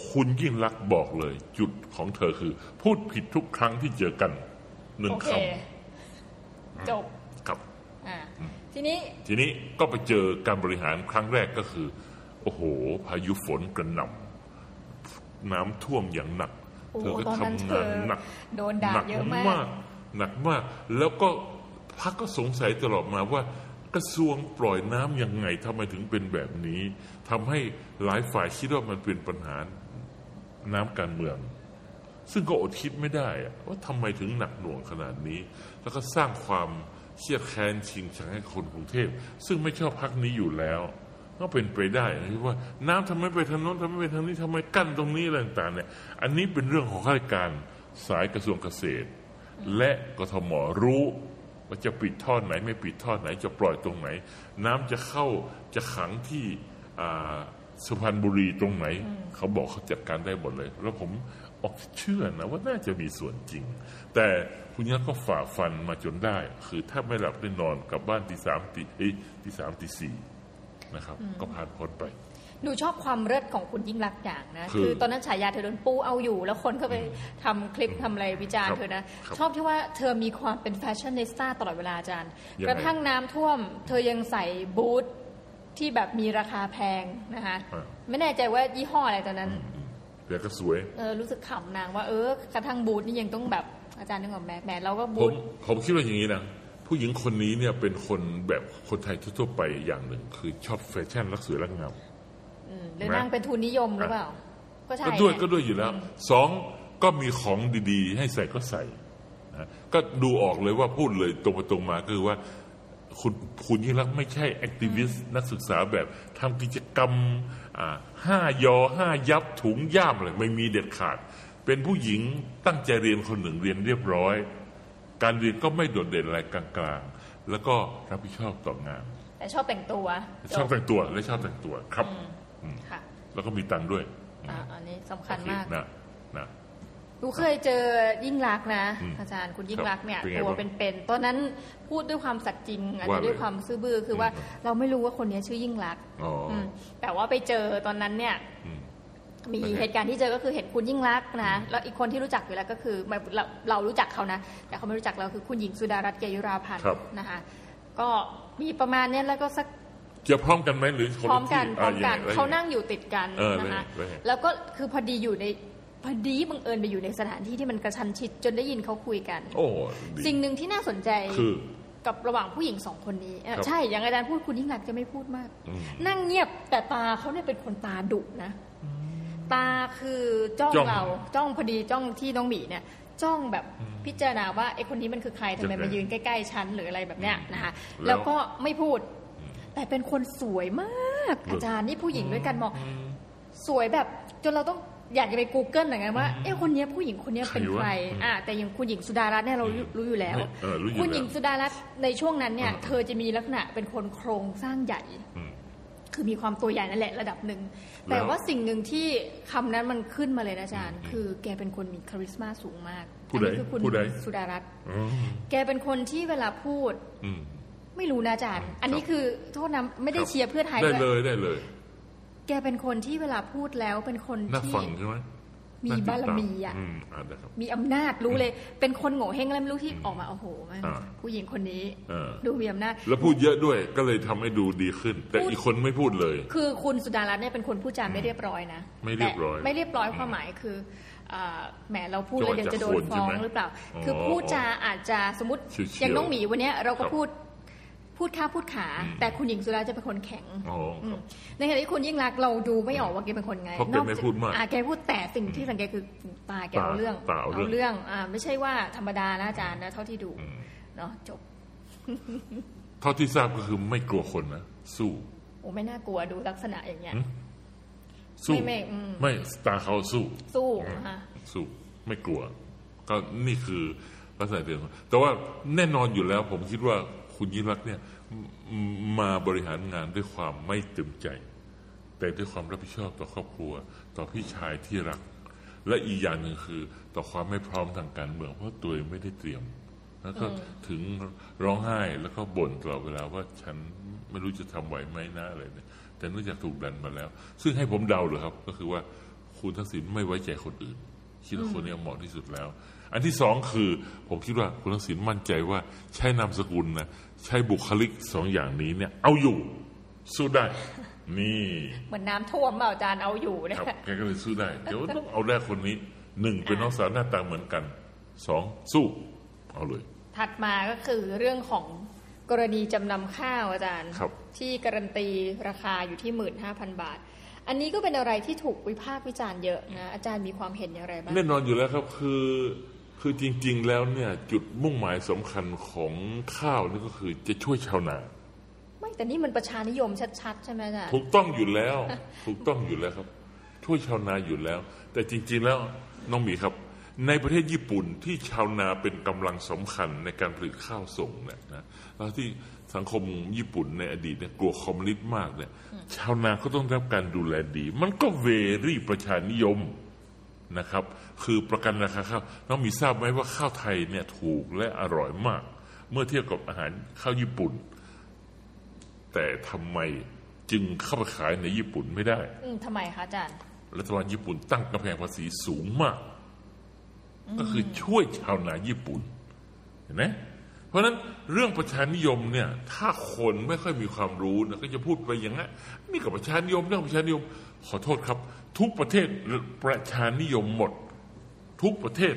คุณยิ่งรักษณ์บอกเลย จุดของเธอคือ พูดผิดทุกครั้งที่เจอกันหนึ่งโอเคคจบำครับอ่าทีนี้ทีนี้ก็ไปเจอการบริหารครั้งแรกก็คือ โอ้โห พายุฝนกระหน่ำน้ำท่วมอย่างหนัก โอ้เธอก็ตอนนั้นทำเธงานอหนักโดนด่าหนักเยอะมากมาก หนักมาก แล้วก็พักก็สงสัยตลอดมาว่า กระทรวงปล่อยน้ำยังไงทำไมถึงเป็นแบบนี้ทำให้หลายฝ่ายคิดว่ามันเป็นปัญหาน้ำการเมือง ซึ่งก็อดคิดไม่ได้อะว่าทำไมถึงหนักหน่วงขนาดนี้ แล้วก็สร้างความเครียดแค้นชิงชังให้คนกรุงเทพซึ่งไม่ชอบพักนี้อยู่แล้ว ก็เป็นไปได้นะที่ว่าน้ำทำไมไปทางโน้นทำไมไปทางนี้ทำไมกั้นตรงนี้อะไรต่างๆเนี่ย อันนี้เป็นเรื่องของข้าราชการสายกระทรวงเกษตร และกทมรู้ว่าจะปิดท่อไหน ไม่ปิดท่อไหนจะปล่อยตรงไหน น้ำจะเข้าจะขังที่อ่าสุพรรณบุรีตรงไหน เขาบอกเขาจัดการได้หมดเลย แล้วผมออกเชื่อนะว่าน่าจะมีส่วนจริง แต่คุณยักษ์ก็ฝ่าฟันมาจนได้ คือถ้าไม่หลับได้นอนกลับบ้านตีสามตีเอ้ยตีสามตีสี่ นะครับ ก็ผ่านพ้นไปหนูชอบความเลิศของคุณยิ่งรักษณ์อย่างนะคือคือตอนนั้นฉายาเธอโดนปูเอาอยู่ แล้วคนก็ไปทำคลิปทำอะไรวิจารณ์ครับเธอนะครับชอบที่ว่าเธอมีความเป็นแฟชั่นนิสต้าตลอดเวลาอาจารย์ยังไงกระทั่งน้ำท่วม เธอยังใส่บูทที่แบบมีราคาแพงนะคะอ่าไม่แน่ใจว่ายี่ห้ออะไรตอนนั้นแต่ก็สวยเออรู้สึกขำนางว่าเออกระทั่งบูทนี่ยังต้องแบบอาจารย์นึกออกไหมแหมเราก็ผบูมทผมคิดว่าอย่างนี้นะ ผู้หญิงคนนี้เนี่ยเป็นคนแบบคนไทยทั่วๆไปอย่างหนึ่ง คือชอบแฟชั่นรักสวยรักงามอืมหรือนางเป็นทุนนิยมหรือเปล่า ก็ใช่ก็ด้วยไงก็ด้วยอยู่แล้วสองก็มีของดีๆ ให้ใส่ก็ใส่นะก็ดูออกเลยว่าพูดเลยตรงไปตรงมาก็คือว่าคุณคุณยิ่งรักษณ์ไม่ใช่แอคทิวิสต์นักศึกษาแบบทำกิจกรรมอ่าห้ายอห้ายับถุงย่ามอะไรไม่มีเด็ดขาด เป็นผู้หญิงตั้งใจเรียนคนหนึ่งเรียนเรียบร้อย การเรียนก็ไม่โดดเด่นอะไรกลางๆ แล้วก็รับผิดชอบต่องานแต่ชอบแต่งตัวชอบแต่งตัวและชอบแต่งตัวครับค่ะแล้วก็มีตังค์ด้วยอ่าอันนี้สำคัญมากโอเคนะนะหนูเคยเจอยิ่งรักษณ์นะอืมอาจารย์คุณยิ่งรักษณ์เนี่ยเป็นไงตัวบ้างเป็นๆตอนนั้นพูดด้วยความสัตย์จริงอาจว่าจะเลยด้วยความซื่อบื้อคือว่าเราไม่รู้ว่าคนนี้ชื่อยิ่งรักษณ์อ๋ออมแต่ว่าไปเจอตอนนั้นเนี่ยอื มมีเป็นไงเหตุการณ์ที่เจอก็คือเห็นคุณยิ่งรักษณ์นะแล้วอีกคนที่รู้จักอยู่แล้วก็คือไม่เราเรารู้จักเขานะ แต่เขาไม่รู้จักเราคือคุณหญิงสุดารัตน์เกยุราพันธ์ครับนะคะก็มีประมาณเนี้ยแล้วก็สักจะพร้อมกันไหมหรือคนพร้อละมกันที่พร้อมกันยังไงเขานั่งอยู่ติดกันเออนะคะเลยเลยแล้วก็คือพอดีอยู่ในพอดีบังเอิญไปอยู่ในสถานที่ที่มันกระชันชิดจนได้ยินเขาคุยกัน โอ้ดีสิ่งหนึ่งที่น่าสนใจคือกับระหว่างผู้หญิงสองคนนี้เอ่อครับใช่อย่างอาจารย์พูดคุณยิ่งรักษณ์จะไม่พูดมากอืมนั่งเงียบแต่ตาเขาเนี่ยเป็นคนตาดุนะ ตาคือจ้องจ้องเราจ้องพอดีจ้องที่น้องหมีเนี่ยจ้องแบบพิจารณาว่าไอ้คนนี้มันคือใครทำไมจะไงมายืนใกล้ๆฉันหรืออะไรแบบเนี้ยนะคะแล้วแล้วก็ไม่พูด แต่เป็นคนสวยมาก อาจารย์นี่ผู้หญิงด้วยกันมองสวยแบบจนเราต้องอยากจะไป Google หน่อยกันว่าเอ๊ะคนเนี้ยผู้หญิงคนเนี้ยเป็นใครวะใครอะแต่อย่างคุณหญิงสุดารัตน์เนี่ยเรารู้รู้อยู่แล้วเออรู้อยู่คุณหญิงแล้วสุดารัตน์ในช่วงนั้นเนี่ยอืมเธอจะมีลักษณะเป็นคนโครงสร้างใหญ่อืม คือมีความตัวใหญ่นั่นแหละระดับหนึ่ง แต่แล้วว่าสิ่งหนึ่งที่คำนั้นมันขึ้นมาเลยนะอาจารย์ คือแกเป็นคนมีคาริสมาสูงมากผู้อัใดนี้คือคุณผู้ใดสุดารัตน์อ๋อแกเป็นคนที่เวลาพูดอืมไม่รู้นะอาจารย์ อันนี้ครับคือโทษนะไม่ได้ครับเชียร์เพื่อไทยได้ด้เลวยยได้เลย แกเป็นคนที่เวลาพูดแล้วเป็นคนน่าที่ฟังใช่ไหม มีน่ติดตบารมีอะอืมอ่าได้ครับมีอำนาจรู้เลย เป็นคนโง่เฮงอะไรไม่รู้ที่ออกมาโอ้โหแม่งอ่าผู้หญิงคนนี้เออดูมีอำนาจ แล้วพูดเยอะด้วยก็เลยทำให้ดูดีขึ้น แต่พูดอีกคนไม่พูดเลย คือคุณสุดารัตน์เนี่ยเป็นคนพูดจาไม่เรียบร้อยนะไม่เรียบร้อยแต่ไม่เรียบร้อยความหมายคืออ่าแหมเราพูดแล้วเดี๋ยวจะโดนจังหวะจะฟ้องโคนใช่ไหมหรือเปล่าอ๋อคือพูดจาอาจจะสมมติเฉียวๆอย่างน้องหมีวันเนี้ยเราก็ครับพูด พูดข้าพูดขาอืมแต่คุณหญิงสุดาจะเป็นคนแข็งอ๋ออืครัมบในขณะที่คุณยิ่งรักษณ์เราดูไม่ออกว่าแกเป็นคนไงเพราะแกไม่พูดมากอ่แกพูดแต่สิ่งที่สังเกตคือตาแกตาเอาเรื่องตาเอาเรื่องเรื่องอ่าไม่ใช่ว่าธรรมดานะอาจารย์นะเท่าที่ดูอืมเนาะจบ เท่าที่ทราบก็คือไม่กลัวคนนะสู้โอ้ไม่น่ากลัวดูลักษณะอย่างเงี้ยอืมสู้ไม่ไม่อืมไม่ตาเขาสู้ สู้อืมอะสู้ไม่กลัว ก็นี่คือลักษณะเดิมแต่ว่าแน่นอนอยู่แล้ว ผมคิดว่า คุณยิ่งรักษณ์เนี่ยมมาบริหารงานด้วยความไม่เต็มใจ แต่ด้วยความรับผิดชอบต่อครอบครัว ต่อพี่ชายที่รัก และอีกอย่างหนึ่งคือ ต่อความไม่พร้อมทางการเมืองเพราะตัวเองไม่ได้เตรียม แล้วก็ถึงร้องไห้แล้วก็บ่นตลอดเวลาว่าฉันไม่รู้จะทำไหวไหมนะอะไรเนี่ยแต่เนื่องจากถูกดันมาแล้ว ซึ่งให้ผมเดาเลยครับ ก็คือว่าคุณทักษิณไม่ไว้ใจคนอื่น คิดว่าคนนี้เหมาะที่สุดแล้ว อันที่สองคือ ผมคิดว่าคุณทักษิณมั่นใจว่าใช้นามสกุลนะใช้บุคลิกสองอย่างนี้เนี่ย เอาอยู่สู้ได้ นี่เหมือนน้ำท่วมเปล่าอาจารย์เอาอยู่เนี่ยครับแกก็เลยสู้ได้เดี๋ยวต้องเอาแรกคนนี้หนึ่งเป็นน้องสาวหน้าตาเหมือนกันสองสู้เอาเลย ถัดมาก็คือเรื่องของกรณีจำนำข้าวอาจารย์ครับที่การันตีราคาอยู่ที่หมื่นห้าพันบาท อันนี้ก็เป็นอะไรที่ถูกวิพากษ์วิจารณ์เยอะนะ อาจารย์มีความเห็นอย่างไรบ้างแน่นอนอยู่แล้วครับ คือ คือจริง ๆ แล้วเนี่ย จุดมุ่งหมายสำคัญของข้าวนี่ก็คือจะช่วยชาวนา ไม่แต่นี่มันประชานิยมชัด ๆ ใช่ไหมอาจารย์ถูกต้องอยู่แล้ว ถูกต้องอยู่แล้วครับ ช่วยชาวนาอยู่แล้ว แต่จริง ๆ แล้วน้องหมีครับ ในประเทศญี่ปุ่นที่ชาวนาเป็นกำลังสำคัญในการผลิตข้าวส่งเนี่ยนะแล้วที่สังคมญี่ปุ่นในอดีตเนี่ยกลัวคอมมิวนิสต์มากเนี่ยชาวนาก็ต้องได้รับการดูแลดี มันก็เวรี่ประชานิยม นะครับ คือประกันราคาข้าวน้องมีทราบไหมว่าข้าวไทยเนี่ยถูกและอร่อยมาก เมื่อเทียบกับอาหารข้าวญี่ปุ่น แต่ทำไมจึงเข้าไปขายในญี่ปุ่นไม่ได้ อืมทำไมคะอาจารย์รัฐบาลญี่ปุ่นตั้งกำแพงภาษีสูงมาก ก็คือช่วยชาวนาญี่ปุ่นเห็นไหมเพราะฉะนั้นเรื่องประชานิยมเนี่ย ถ้าคนไม่ค่อยมีความรู้นะก็จะพูดไปอย่างนั้นนี่กับประชานิยมเรื่องประชานิยม ขอโทษครับ ทุกประเทศประชานิยมหมด ทุกประเทศ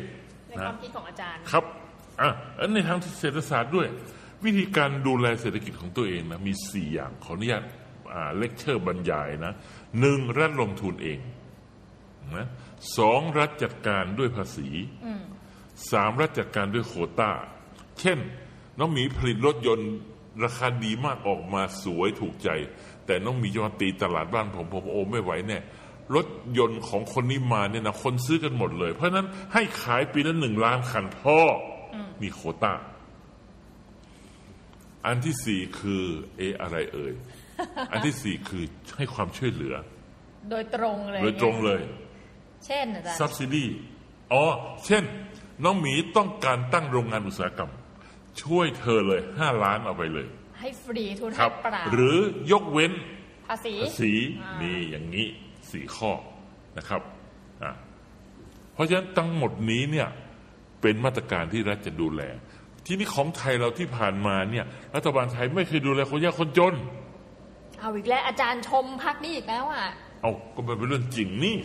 ในความคิดของอาจารย์ครับอะอันในทางเศรษฐศาสตร์ด้วย วิธีการดูแลเศรษฐกิจของตัวเองนะมีสี่อย่างขออนุญาตอ่าเลคเชอร์บรรยายนะหนึ่งรัฐลงทุนเองนะสองรัฐจัดการด้วยภาษีสามรัฐจัดการด้วยโควต้า เช่น น้องหมีผลิตรถยนต์ราคาดีมากออกมาสวยถูกใจ แต่น้องหมีจะมาตีตลาดบ้านผมผมโอไม่ไหวแน่ รถยนต์ของคนนี้มาเนี่ยนะคนซื้อกันหมดเลย เพราะฉะนั้นให้ขายปีละหนึ่งล้านคันพ่ออนี่โควต้า อันที่สี่คือเอะอะไรเอ่ย อันที่สี่คือให้ความช่วยเหลือ โดยตรงเลย โดยตรงเลย เช่นอาจารย์ subsidy อ๋อ เช่น น้องหมีต้องการตั้งโรงงานอุตสาหกรรม ช่วยเธอเลยห้าล้านเอาไปเลย ให้ฟรีทุนครับเปล่าหรือยกเว้นภาษีภาษีนี่อย่างนี้ สี่ข้อนะครับอะเพราะฉะนั้นทั้งหมดนี้เนี่ยเป็นมาตรการที่รัฐจะดูแล ที่นี่ของไทยเราที่ผ่านมาเนี่ยรัฐบาลไทยไม่เคยดูแลคนยากคนจน เอาอีกแล้วอาจารย์ชมพักนี้อีกแล้วอะ เอาก็มันเป็นเรื่องจริงนี่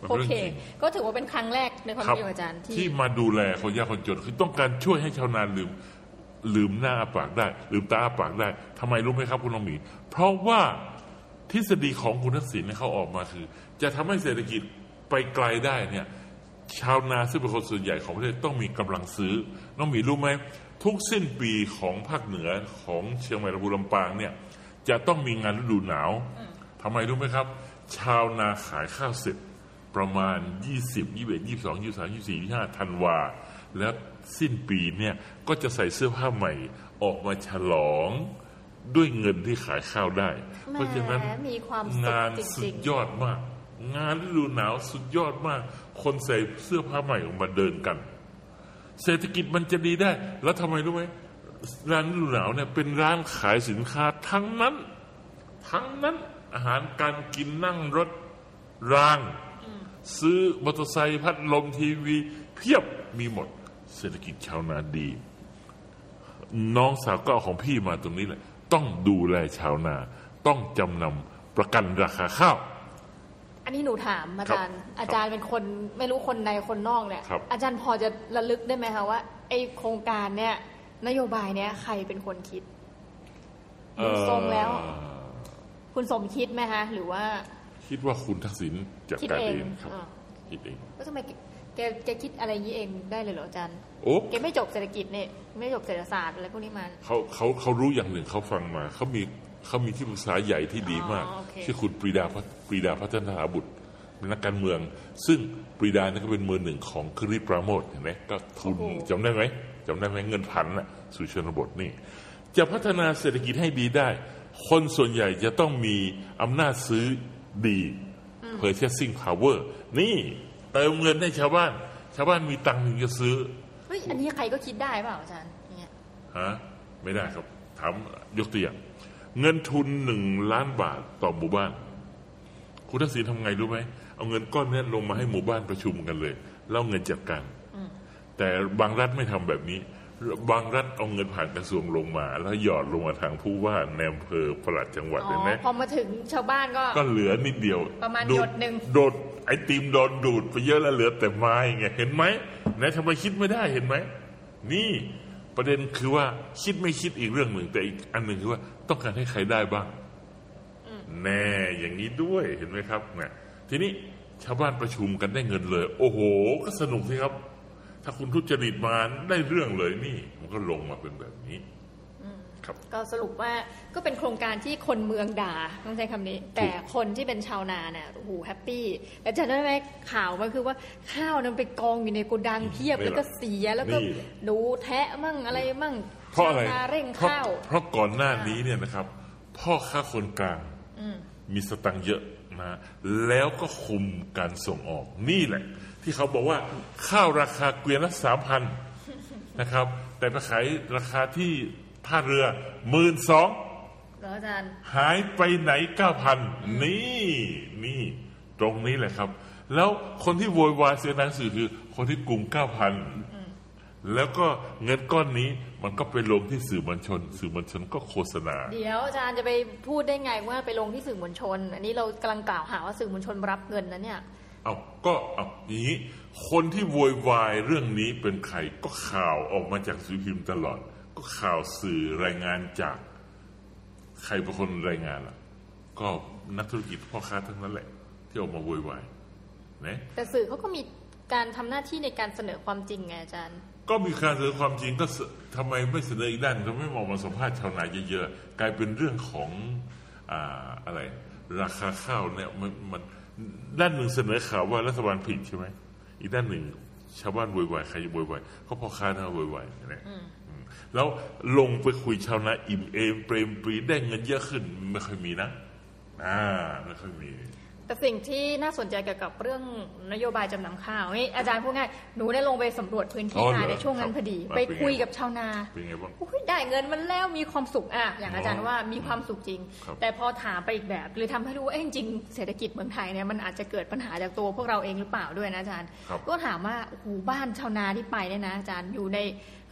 มันโอเป็นเรื่องเคจริงก็ถือว่าเป็นครั้งแรกในความครับคิดของอาจารย์ที่ที่มาดูแลคนยากคนจน คือต้องการช่วยให้ชาวนาลืมลืมหน้าอาปากได้ ลืมตาอาปากได้ทำไมรู้ไหมครับคุณน้องหมี เพราะว่า ทฤษฎีของคุณทักษิณเนี่เขาออกมาคือ จะทำให้เศรษฐกิจไปไกลได้เนี่ยชาวนาซึ่งเป็นคนส่วนใหญ่ของประเทศต้องมีกำลังซื้อ น้องหมีรู้ไหม ทุกสิ้นปีของภาคเหนือของเชียงใหม่ลำพูนลำปางเนี่ยจะต้องมีงานฤดูหนาวทำไมรู้ไหมครับ ชาวนาขายข้าวเสร็จประมาณ 20 21 22 23 24 25ธันวา แล้วสิ้นปีเนี่ยก็จะใส่เสื้อผ้าใหม่ออกมาฉลองด้วยเงินที่ขายข้าวได้ เพราะฉะนั้นมีความสุขงานจริงๆสุดยอดมาก งานฤดูหนาวสุดยอดมาก คนใส่เสื้อผ้าใหม่ออกมาเดินกัน เศรษฐกิจมันจะดีได้ แล้วทำไมรู้ไหมร้านฤดูหนาวเนี่ยเป็นร้านขายสินค้าทั้งนั้น ทั้งนั้นอาหารการกินนั่งรถราง ซื้อมอเตอร์ไซค์พัดลมทีวี เพียบมีหมด เศรษฐกิจชาวนาดี น้องสาวก็เอาของพี่มาตรงนี้แหละ ต้องดูแลชาวนา ต้องจำนำประกันราคาข้าว อันนี้หนูถามอาจารย์ครับอาจารย์เป็นคนไม่รู้คนในคนนอกเนี่ย ครับ อาจารย์พอจะระลึกได้ไหมคะว่าไอโครงการเนี่ยนโยบายเนี่ยใครเป็นคนคิด ดูทรงแล้ว เอ่อคุณสมคิดไหมคะหรือว่าคิดว่าคุณทักษิณจัดคิดการเองเองครับอ่าคิดเองก็ทำไมแกแกแกคิดอะไรอย่างนี้เองได้เลยเหรออาจารย์โอ้ แกไม่จบเศรษฐกิจเนี่ยไม่จบเศรษฐศาสตร์อะไรพวกนี้มาเขาเขาเขารู้อย่างหนึ่งเขาฟังมา เขามี เขามีที่ปรึกษาใหญ่ที่ดีมาก อ๋อโอเค ชื่อคุณปรีดาพัฒปรีดาพัฒนาบุตรเป็นนักการเมือง ซึ่งปรีดาเนี่ยก็เป็นมือหนึ่งของคริสปราโมทเห็นไหมก็ทุนจำได้ไหมจำได้ไหมเงินพันน่ะสู่ชนบทนี่ จะพัฒนาเศรษฐกิจให้ดีได้ คนส่วนใหญ่จะต้องมีอำนาจซื้อดี purchasing power นี่เติมเงินให้ชาวบ้าน ชาวบ้านมีตังค์ถึงจะซื้อ เฮ้ยอันนี้ใครก็คิดได้เปล่าอาจารย์เนี่ยฮะไม่ได้ครับถามยกตัวอย่าง เงินทุนหนึ่งล้านบาทต่อหมู่บ้าน คุณทักษิณทำไงรู้ไหมเอาเงินก้อนนี้ลงมาให้หมู่บ้านประชุมกันเลยแล้วเอาเงินจัดการแต่บางรัฐไม่ทำแบบนี้ บางรัฐเอาเงินผ่านกระทรวงลงมา แล้วหยอดลงมาทางผู้ว่าในอำเภอปลัดจังหวัดอ๋เห็นไหมอพอมาถึงชาวบ้านก็ ก็เหลือนิดเดียว ประมาณดูหยดหนึ่งโดดไอติมโดนดูดไปเยอะแล้วเหลือแต่ไม้ไงเห็นไหมไหนทำไมคิดไม่ได้เห็นไหมนี่ ประเด็นคือว่าคิดไม่คิดอีกเรื่องหนึ่งแต่อีกอันหนึ่งคือว่าต้องการให้ใครได้บ้างแน่อย่างนี้ด้วยเห็นไหมครับเนี่ยทีนี้ชาวบ้านประชุมกันได้เงินเลย โอ้โห ก็สนุกสิครับ ถ้าคุณทุจริตมาได้เรื่องเลยนี่ มันก็ลงมาเป็นแบบนี้ครับ ก็สรุปว่าก็เป็นโครงการที่คนเมืองด่าต้องใช้คำนี้ แต่คนที่เป็นชาวนาเนี่ยโอ้โหแฮปปี้แต่จะได้ไหมข่าวมันคือว่าข้าวนั้นไปกองอยู่ในโกดังเพียบนี่แล้วแหละก็เสียแล้วก็นี่แหละหนูแทะมั่งอะไรมั่งเพราะอะไรชวนาเร่งเพราะข้าวเพราะก่อนหน้านี้เนี่ยนะครับ พ่อค้าคนกลางมีสตังค์เยอะนะแล้วก็คุมการส่งออกนี่แหละ ที่เขาบอกว่าข้าวราคาเกวียนละสามพันนะครับ แต่ไปขายราคาที่ ท่าเรือหมื่นสองแล้วอาจารย์ หายไปไหนเก้าพันนี่นี่ตรงนี้แหละครับ แล้วคนที่โวยวายเสียงดังสื่อคือ คนที่กลุ่มเก้าพันแล้วก็เงินก้อนนี้มันก็ไปลงที่สื่อมวลชน สื่อมวลชนก็โฆษณา เดี๋ยวอาจารย์จะไปพูดได้ไงว่าไปลงที่สื่อมวลชน อันนี้เรากำลังกล่าวหาว่าสื่อมวลชนรับเงินนะเนี่ยเอาก็เอาอย่างนี้ คนที่โวยวายเรื่องนี้เป็นใครก็ข่าวออกมาจากสื่อพิมพ์ตลอดก็ ข่าวสื่อรายงานจากใครเป็นคนรายงานล่ะ ก็นักธุรกิจพ่อค้าทั้งนั้นแหละ ที่ออกมาโวยวายนะแต่สื่อเขาก็มีการทำหน้าที่ในการเสนอความจริงไงอาจารย์ ก็มีการเสนอความจริงก็เสทำไมไม่เสนออีกด้านทำไมไม่มองมาสัมภาษณ์ชาวนาเยอะๆกลายเป็นเรื่องของอ่าอะไร ราคาข้าวเนี่ยมันมันด้านหนึ่งเสนอข่าวว่ารัฐบาลผิดใช่ไหมอีกด้านหนึ่งชาวบ้านโวยวายใครจะโวยวายก็พ่อค้านะโวยวายนะอืม แล้วลงไปคุยชาวนาอิ่มเอมเปรมปรีได้เงินเยอะขึ้นไม่ค่อยมีนะอ่าไม่ค่อยมีแต่สิ่งที่น่าสนใจเกี่ยวกับเรื่องนโยบายจำนำข้าวนี่อาจารย์พูดง่ายหนูได้ลงไปสำรวจพื้นที่อ๋อเหรอนาในช่วงนั้นครับพอดีอะไปเป็นไงคุยกับชาวนาเป็นไงบ้างอุ๊ยได้เงินมันแล้วมีความสุขอะอย่างอาจารย์อ๋อว่ามีความสุขจริงครับแต่พอถามไปอีกแบบเลยทำให้รู้ว่าเอ้ยจริงๆเศรษฐกิจเมืองไทยเนี่ยมันอาจจะเกิดปัญหาจากตัวพวกเราเองหรือเปล่าด้วยนะอาจารย์ครับก็ถามว่าโอ้โหบ้านชาวนาที่ไปเนี่ยนะอาจารย์อยู่ใน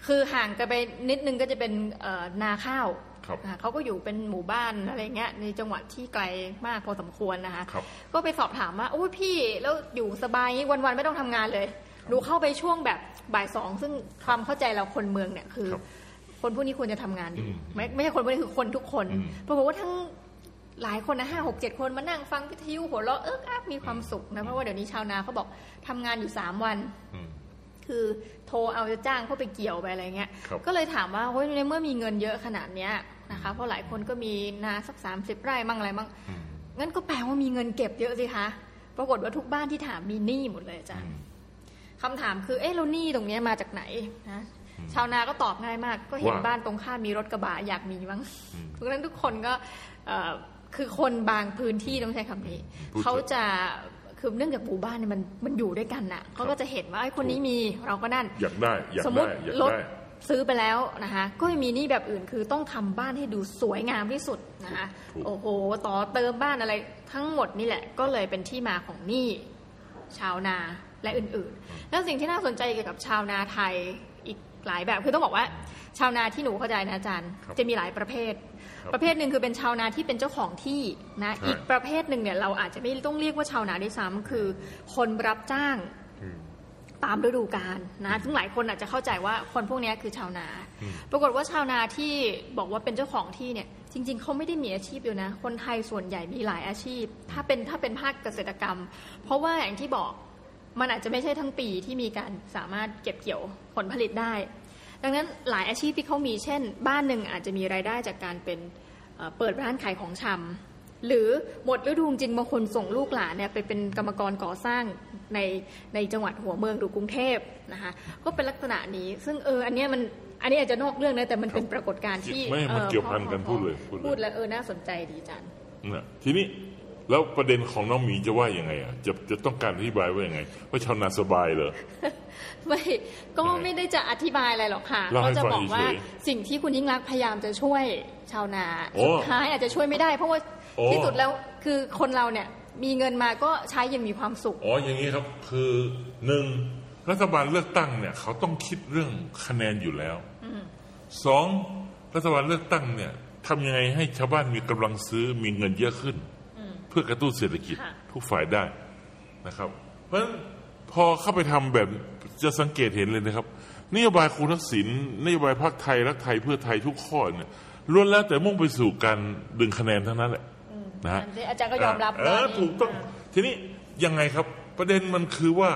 คือห่างกันไปนิดนึงก็จะเป็นเอ่อนาข้าวครับอ่าเขาก็อยู่เป็นหมู่บ้านอะไรเงี้ยในจังหวัดที่ไกลมากพอสมควรนะคะครับก็ไปสอบถามว่าโอ้ยพี่แล้วอยู่สบายงี้วันๆไม่ต้องทำงานเลยหนูเข้าไปช่วงแบบบ่ายสองซึ่งความเข้าใจเราคนเมืองเนี่ยคือครับคนพวกนี้ควรจะทำงานอยู่อืมไม่ไม่ใช่คนพวกนี้คือคนทุกคนอืมปรากฏว่าทั้งหลายคนนะห้าหกเจ็ดคนมานั่งฟังวิทยุหัวเราะเอิ๊กอักมีความสุขนะเพราะว่าเดี๋ยวนี้ชาวนาเขาบอกทำงานอยู่สามวันอืม คือโทรเอาจะจ้างเขาไปเกี่ยวไปอะไรเงี้ยครับก็เลยถามว่าเฮ้ยในเมื่อมีเงินเยอะขนาดเนี้ยนะคะ เพราะหลายคนก็มีนาสักสามสิบไร่มั่งอะไรมั่งอืมงั้นก็แปลว่ามีเงินเก็บเยอะสิคะ ปรากฏว่าทุกบ้านที่ถามมีหนี้หมดเลยอาจารย์คำถามคือ เอ๊ะแล้วหนี้ตรงเนี้ยมาจากไหนนะชาวนาก็ตอบง่ายมาก ก็เห็นว่าบ้านตรงข้ามมีรถกระบะอยากมีมั้งอืมเพราะฉะนั้นทุกคนก็เอ่อคือคนบางพื้นที่ต้องใช้คำนี้พูดเขาจะ คือเนื่องจากหมู่บ้านเนี่ยมันมันอยู่ด้วยกันน่ะเขาก็จะเห็นว่าไอ้คนนี้มีเราก็นั่นอยากได้อยากสมมได้ติอยากรถได้ ซื้อไปแล้วนะคะก็ยังมีหนี้แบบอื่นคือต้องทำบ้านให้ดูสวยงามที่สุดนะคะถูก โอ้โหต่อเติมบ้านอะไรทั้งหมดนี่แหละ ก็เลยเป็นที่มาของหนี้ ชาวนาและอื่นๆ แล้วสิ่งที่น่าสนใจเกี่ยวกับชาวนาไทยอีกหลายแบบ คือต้องบอกว่า ชาวนาที่หนูเข้าใจนะอาจารย์ ครับจะมีหลายประเภทครับ ประเภทหนึ่งคือเป็นชาวนาที่เป็นเจ้าของที่นะใช่อีกประเภทหนึ่งเนี่ยเราอาจจะไม่ต้องเรียกว่าชาวนาด้วยซ้ำคือ คนรับจ้างอืมตามฤดูกาลนะซึ่งหลายคนอาจจะเข้าใจว่าคนพวกนี้คือชาวนาอืมปรากฏว่าชาวนาที่บอกว่าเป็นเจ้าของที่เนี่ยจริง ๆเขาไม่ได้มีอาชีพเดียวนะ คนไทยส่วนใหญ่มีหลายอาชีพ ถ้าเป็นถ้าเป็นภาคเกษตรกรรม เพราะว่าอย่างที่บอกมันอาจจะไม่ใช่ทั้งปีที่มีการสามารถเก็บเกี่ยวผลผลิตได้ ดังนั้นหลายอาชีพที่เขามีเช่น บ้านหนึ่งอาจจะมีรายได้จากการเป็นเอ่อเปิดร้านขายของชำหรือหมดฤดูจริงบางคนส่งลูกหลานเนี่ยไปเป็นกรรมกรก่อสร้างในในจังหวัดหัวเมืองหรือกรุงเทพนะคะก็เป็นลักษณะนี้ ซึ่งเอออันเนี้ยมันอันนี้อาจจะนอกเรื่องนะแต่มันเป็นปรากฏการณ์ที่ไม่มันอ่อเกี่ยวพันกันพอพูดเลยพูดเลยพูดแล้วเออน่าสนใจดีจันนะทีนี้แล้วประเด็นของน้องหมีจะว่ายังไงอะจะจะต้องการอธิบายว่ายังไงว่าชาวนาสบายเหรอ ไม่ก็ไม่ได้จะอธิบายอะไรหรอกค่ะเล่าให้ก็จะฟังบอกว่าเฉยสิ่งที่คุณยิ่งรักษณ์พยายามจะช่วยชาวนาโอ้สุดท้ายอาจจะช่วยไม่ได้ เพราะว่าโอ้ที่สุดแล้วคือคนเราเนี่ยมีเงินมาก็ใช้อยังมีความสุข อ๋อ อย่างนี้ครับ คือหนึ่งรัฐบาลเลือกตั้งเนี่ย เขาต้องคิดเรื่องคะแนนอยู่แล้วสองรัฐบาลเลือกตั้งเนี่ยทำยังไงให้ชาวบ้านมีกำลังซื้อมีเงินเยอะขึ้น เพื่อกระตุ้นเศรษฐกิจค่ะทุกฝ่ายได้นะครับ เพราะฉะนั้นพอเข้าไปทำแบบ จะสังเกตเห็นเลยนะครับนโยบายคุณทักษิณนโยบายพรรคไทยรักไทยเพื่อไทยทุกข้อเนี่ยล้วนแล้วแต่มุ่งไปสู่การดึงคะแนนทั้งนั้นแหละนะฮะอันนี้อาจารย์ก็ยอมรับเอว่าอถูกต้องทีนี้ยังไงครับประเด็นมันคือว่า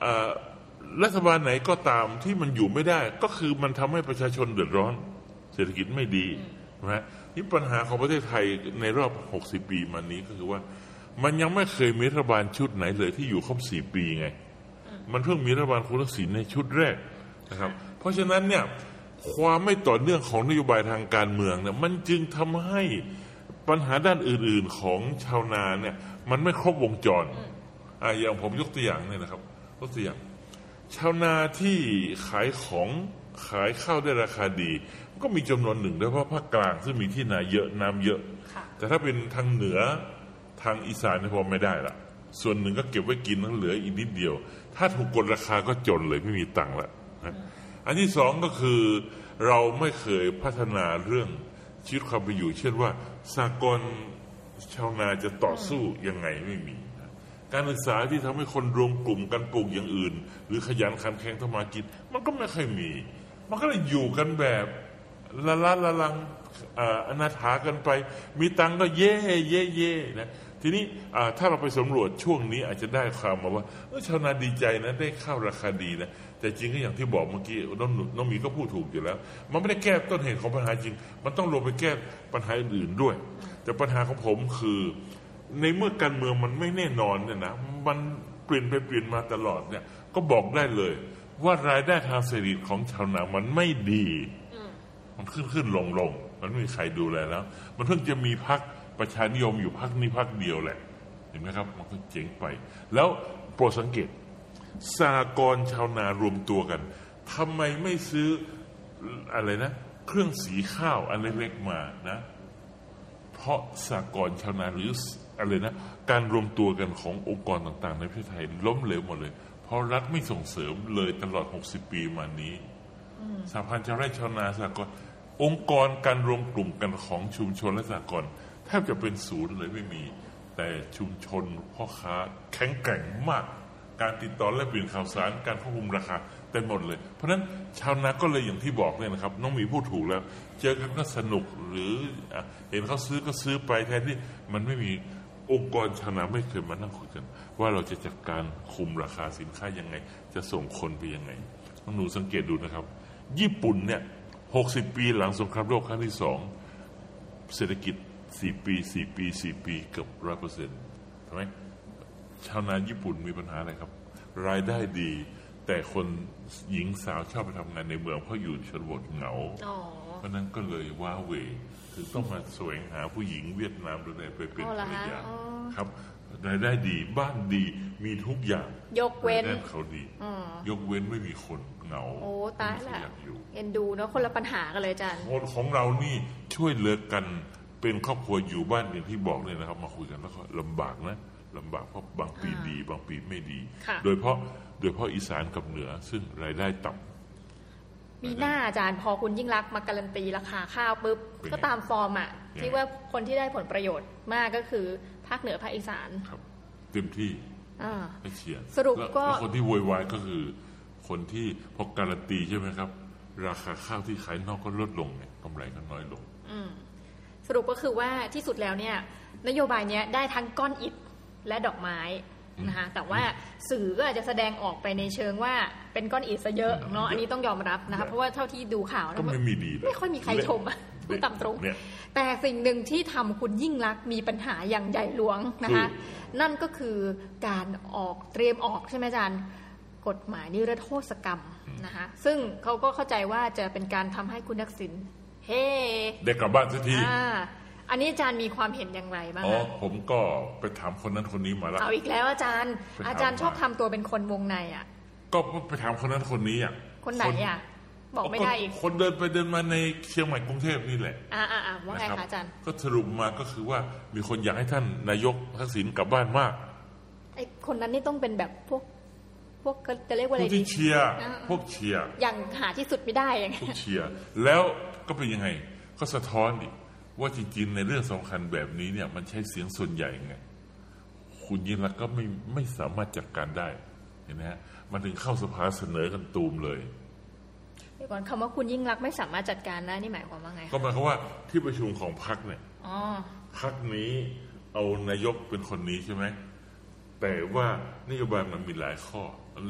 เอ่อรัฐบาลไหนก็ตามที่มันอยู่ไม่ได้ ก็คือมันทำให้ประชาชนเดือดร้อน เศรษฐกิจไม่ดีนะฮะนี่ปัญหาของประเทศไทยในรอบ 60 ปีมานี้ก็คือว่า มันยังไม่เคยมีรัฐบาลชุดไหนเลยที่อยู่ครบ4ปีไง มันเพิ่งมีรัฐบาลคุณทักษิณในชุดแรกนะครับ เพราะฉะนั้นเนี่ยความไม่ต่อเนื่องของนโยบายทางการเมืองเนี่ยมันจึงทำให้ปัญหาด้านอื่น ๆของชาวนาเนี่ยมันไม่ครบวงจรอ่าอย่างผมยกตัวอย่างเนี่ยนะครับยกตัวอย่าง ชาวนาที่ขายของขายข้าวได้ราคาดี ก็มีจำนวนหนึ่งโดยเฉพาะภาคกลางซึ่งมีที่นาเยอะน้ำเยอะค่ะแต่ถ้าเป็นทางเหนือทางอีสานเนี่ยพอไม่ได้ละส่วนหนึ่งก็เก็บไว้กินทั้งเหลืออีกนิดเดียว ถ้าถูกกดราคาก็จนเลยไม่มีตังค์ละนะอันที่สองก็คือเราไม่เคยพัฒนาเรื่องชีวิตความเป็นอยู่ เช่นว่าสากลชาวนาจะต่อสู้ยังไงไม่มีนะการศึกษาที่ทำให้คนรวมกลุ่มกันปลูกอย่างอื่น หรือขยันขันแข็งทำมากินมันก็ไม่ค่อยมี มันก็เลยอยู่กันแบบละละละลังเอ่ออนาถากันไป มีตังค์ก็เย่เย่เย่นะ ทีนี้อ่าถ้าเราไปสำรวจช่วงนี้อาจจะได้ความมาว่าเออชาวนาดีใจนะได้ข้าวราคาดีนะแต่จริงก็อย่างที่บอกเมื่อกี้น้องหนูน้องหมีก็พูดถูกอยู่แล้ว มันไม่ได้แก้ต้นเหตุของปัญหาจริง มันต้องลงไปแก้ปัญหาอื่นๆด้วย แต่ปัญหาของผมคือ ในเมื่อการเมืองมันไม่แน่นอนเนี่ยนะมันเปลี่ยนไปเปลี่ยนมาตลอดเนี่ย ก็บอกได้เลย ว่ารายได้ทางเศรษฐกิจของชาวนามันไม่ดี มันขึ้นขึ้นลงลงมันไม่มีใครดูแลแล้ว มันเพิ่งจะมีพัก ประชานิยมอยู่พักนี้พักเดียวแหละ เห็นไหมครับ มันก็เจ๋งไป แล้วโปรดสังเกตสากรณ์ชาวนารวมตัวกันทำไมไม่ซื้ออะไรนะ เครื่องสีข้าวอันเล็กๆมานะ เพราะสากรณ์ชาวนาหรืออะไรนะ การรวมตัวกันขององค์กรต่างๆ ในประเทศไทยล้มเหลวหมดเลย เพราะรัฐไม่ส่งเสริมเลยตลอด 60 ปีมานี้สหพันธ์ชาวไร่ชาวนาสากลองค์กรการรวมกลุ่มกันของชุมชนและสากล แทบจะเป็นศูนย์เลยไม่มี แต่ชุมชนพ่อค้าแข็งแกร่งมาก การติดต่อและเปลี่ยนข่าวสารการควบคุมราคาเต็มหมดเลย เพราะฉะนั้นชาวนาก็เลยอย่างที่บอกเนี่ยนะครับ น้องมีพูดถูกแล้ว เจอกันก็สนุกหรือเห็นเขาซื้อก็ซื้อไปแทนที่มันไม่มีองค์กรชาวนาไม่เคยมานั่งคุยกัน ว่าเราจะจัดการคุมราคาสินค้ายังไง จะส่งคนไปยังไงน้องหนูสังเกตดูนะครับ ญี่ปุ่นเนี่ย60ปีหลังสงครามโลกครั้งที่สองเศรษฐกิจ 4ปี4ปี4ปีเกือบร้อยเปอร์เซ็นต์ใช่ไหมชาวนาญี่ปุ่นมีปัญหาอะไรครับ รายได้ดี แต่คนหญิงสาวชอบไปทำงานในเมืองเพราะอยู่ชนบทเหงาอ๋อเพราะนั้นก็เลยว้าเหวคือต้องมาแสวงหาผู้หญิงเวียดนามโดยไปเป็นอ๋อเหรภอรรคะยาอ๋อครับรายได้ดีบ้านดีมีทุกอย่าง ยกเว้นรายได้เขาดี ยกเว้นไม่มีคนเหงา โอ้ตายไม่มีละใครอยากอยู่เอ็นดูเนาะคนละปัญหากันเลยอาจารย์คนของเรานี่ช่วยเหลือกัน เป็นครอบครัวอยู่บ้านอย่างที่บอกเลยนะครับ มาคุยกันแล้วก็ลำบากนะลำบากเพราะบางปีดี บางปีไม่ดี ค่ะ โดยเฉพาะโดยเฉพาะอีสานกับเหนือซึ่งรายได้ต่ำ มีหน้าอาจารย์พอคุณยิ่งรักษณ์มาการันตีราคาข้าวปุ๊บ เป็นไงก็ตามฟอร์มอะยังไง ที่ว่าคนที่ได้ผลประโยชน์มากก็คือภาคเหนือภาคอีสานครับ เต็มที่อ่า ให้เชียร์สรุปแล้วก็ แล้วคนที่โวยวายก็คือ คนที่พอการันตีใช่ไหมครับ ราคาข้าวที่ขายนอกก็ลดลงเนี่ยกำไรก็น้อยลง สรุปก็คือว่าที่สุดแล้วเนี่ยนโยบายเนี้ยได้ทั้งก้อนอิฐและดอกไม้นะคะแต่ว่าสื่อก็อาจจะแสดงออกไปในเชิงว่าเป็นก้อนอิฐซะเยอะเนาะอันนี้ต้องยอมรับนะคะเพราะว่าเท่าที่ดูข่าวก็นะไม่มีดีเลยไม่ค่อยมีใครชมอะพูดตามตรงเนี่ยแต่สิ่งหนึ่งที่ทำคุณยิ่งรักษณ์มีปัญหาอย่างใหญ่หลวงนะคะ นั่นก็คือการออกเตรียมออกใช่ไหมอาจารย์กฎหมายนิรโทษกรรมนะคะซึ่งเขาก็เข้าใจว่าจะเป็นการทำให้คุณทักษิณ เฮ้ได้กลับบ้านสักทีอ่าอันนี้อาจารย์มีความเห็นอย่างไรบ้างอ๋อคะผมก็ไปถามคนนั้นคนนี้มาแล้วเอาอีกแล้วอาจารย์ไปถามอาจารย์ชอบมาทำตัวเป็นคนวงในอะ ก็ไปถามคนนั้นคนนี้อะคนไหนอะบอกไม่ได้อีกคนเดินไปเดินมาในเชียงใหม่กรุงเทพนี่แหละ อ่าอ่าอ่าว่าไงนรับคะอาจารย์ ก็สรุปมาก็คือว่ามีคนอยากให้ท่านนายกทักษิณกลับบ้านมาก ไอคนนั้นนี่ต้องเป็นแบบพวก พวกจะเรียกว่าอะพไรวกดีที่เชียร์อ่าพวกเชียร์อย่างหาที่สุดไม่ได้อย่างพเงี้วยกเชียร์แล้ว ก็เป็นยังไง ก็สะท้อนดิว่าจริงๆในเรื่องสำคัญแบบนี้เนี่ย มันใช้เสียงส่วนใหญ่ไงคุณยิ่งรักษณ์ก็ไม่ไม่สามารถจัดการได้เห็นไหมฮะมันถึงเข้าสภาเสนอกันตูมเลยเดี๋ยวก่อนคำว่าคุณยิ่งรักษณ์ไม่สามารถจัดการได้นี่หมายความว่าไง ก็หมายความว่าที่ประชุมของพรรคเนี่ยอ๋อพักนี้เอานายกเป็นคนนี้ใช่ไหมแต่ว่านโยบายมันมีหลายข้อ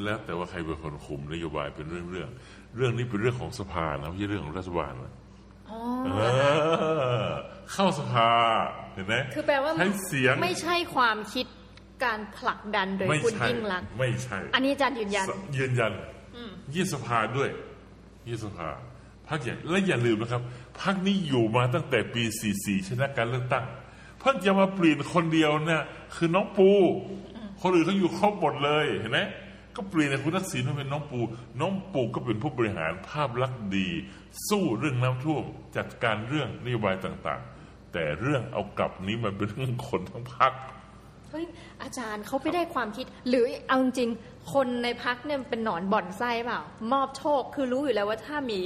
แล้วแต่ว่าใครเป็นคนคุมนโยบายเป็นเรื่องเรื่องๆเรื่องนี้เป็นเรื่องของสภานะไม่ใช่เรื่องของรัฐบาลนะอ๋อ เออเข้าสภาเห็นไหมคือแปลว่าใช้เสียงไม่ใช่ความคิดการผลักดันโดยไม่คุณใช่ยิ่งรักษณ์ไม่ใช่ อันนี้อาจารย์ยืนยัน ยืนยันยี่สภาด้วย ยี่สภาพักใหญ่และอย่าลืมนะครับพักนี้อยู่มาตั้งแต่ปี 44 ชนะการเลือกตั้งเพิ่งจะมาเปลี่ยนคนเดียวเนี่ยคือน้องปู คนอื่นเขาอยู่ครบหมดเลยเห็นไหม ก็เปลี่ยนจากคุณทักษิณมาเป็นน้องปู น้องปูก็เป็นผู้บริหารภาพลักษณ์ดี สู้เรื่องน้ำท่วมจัดการเรื่องนโยบายต่างๆ แต่เรื่องเอากลับนี้มันเป็นเรื่องคนทั้งพักเฮ้ยอาจารย์เขาไม่ได้ความคิด หรือเอาจริงๆคนในพักเนี่ยเป็นหนอนบ่อนไส้เปล่า มอบโชคคือรู้อยู่แล้วว่าถ้ามี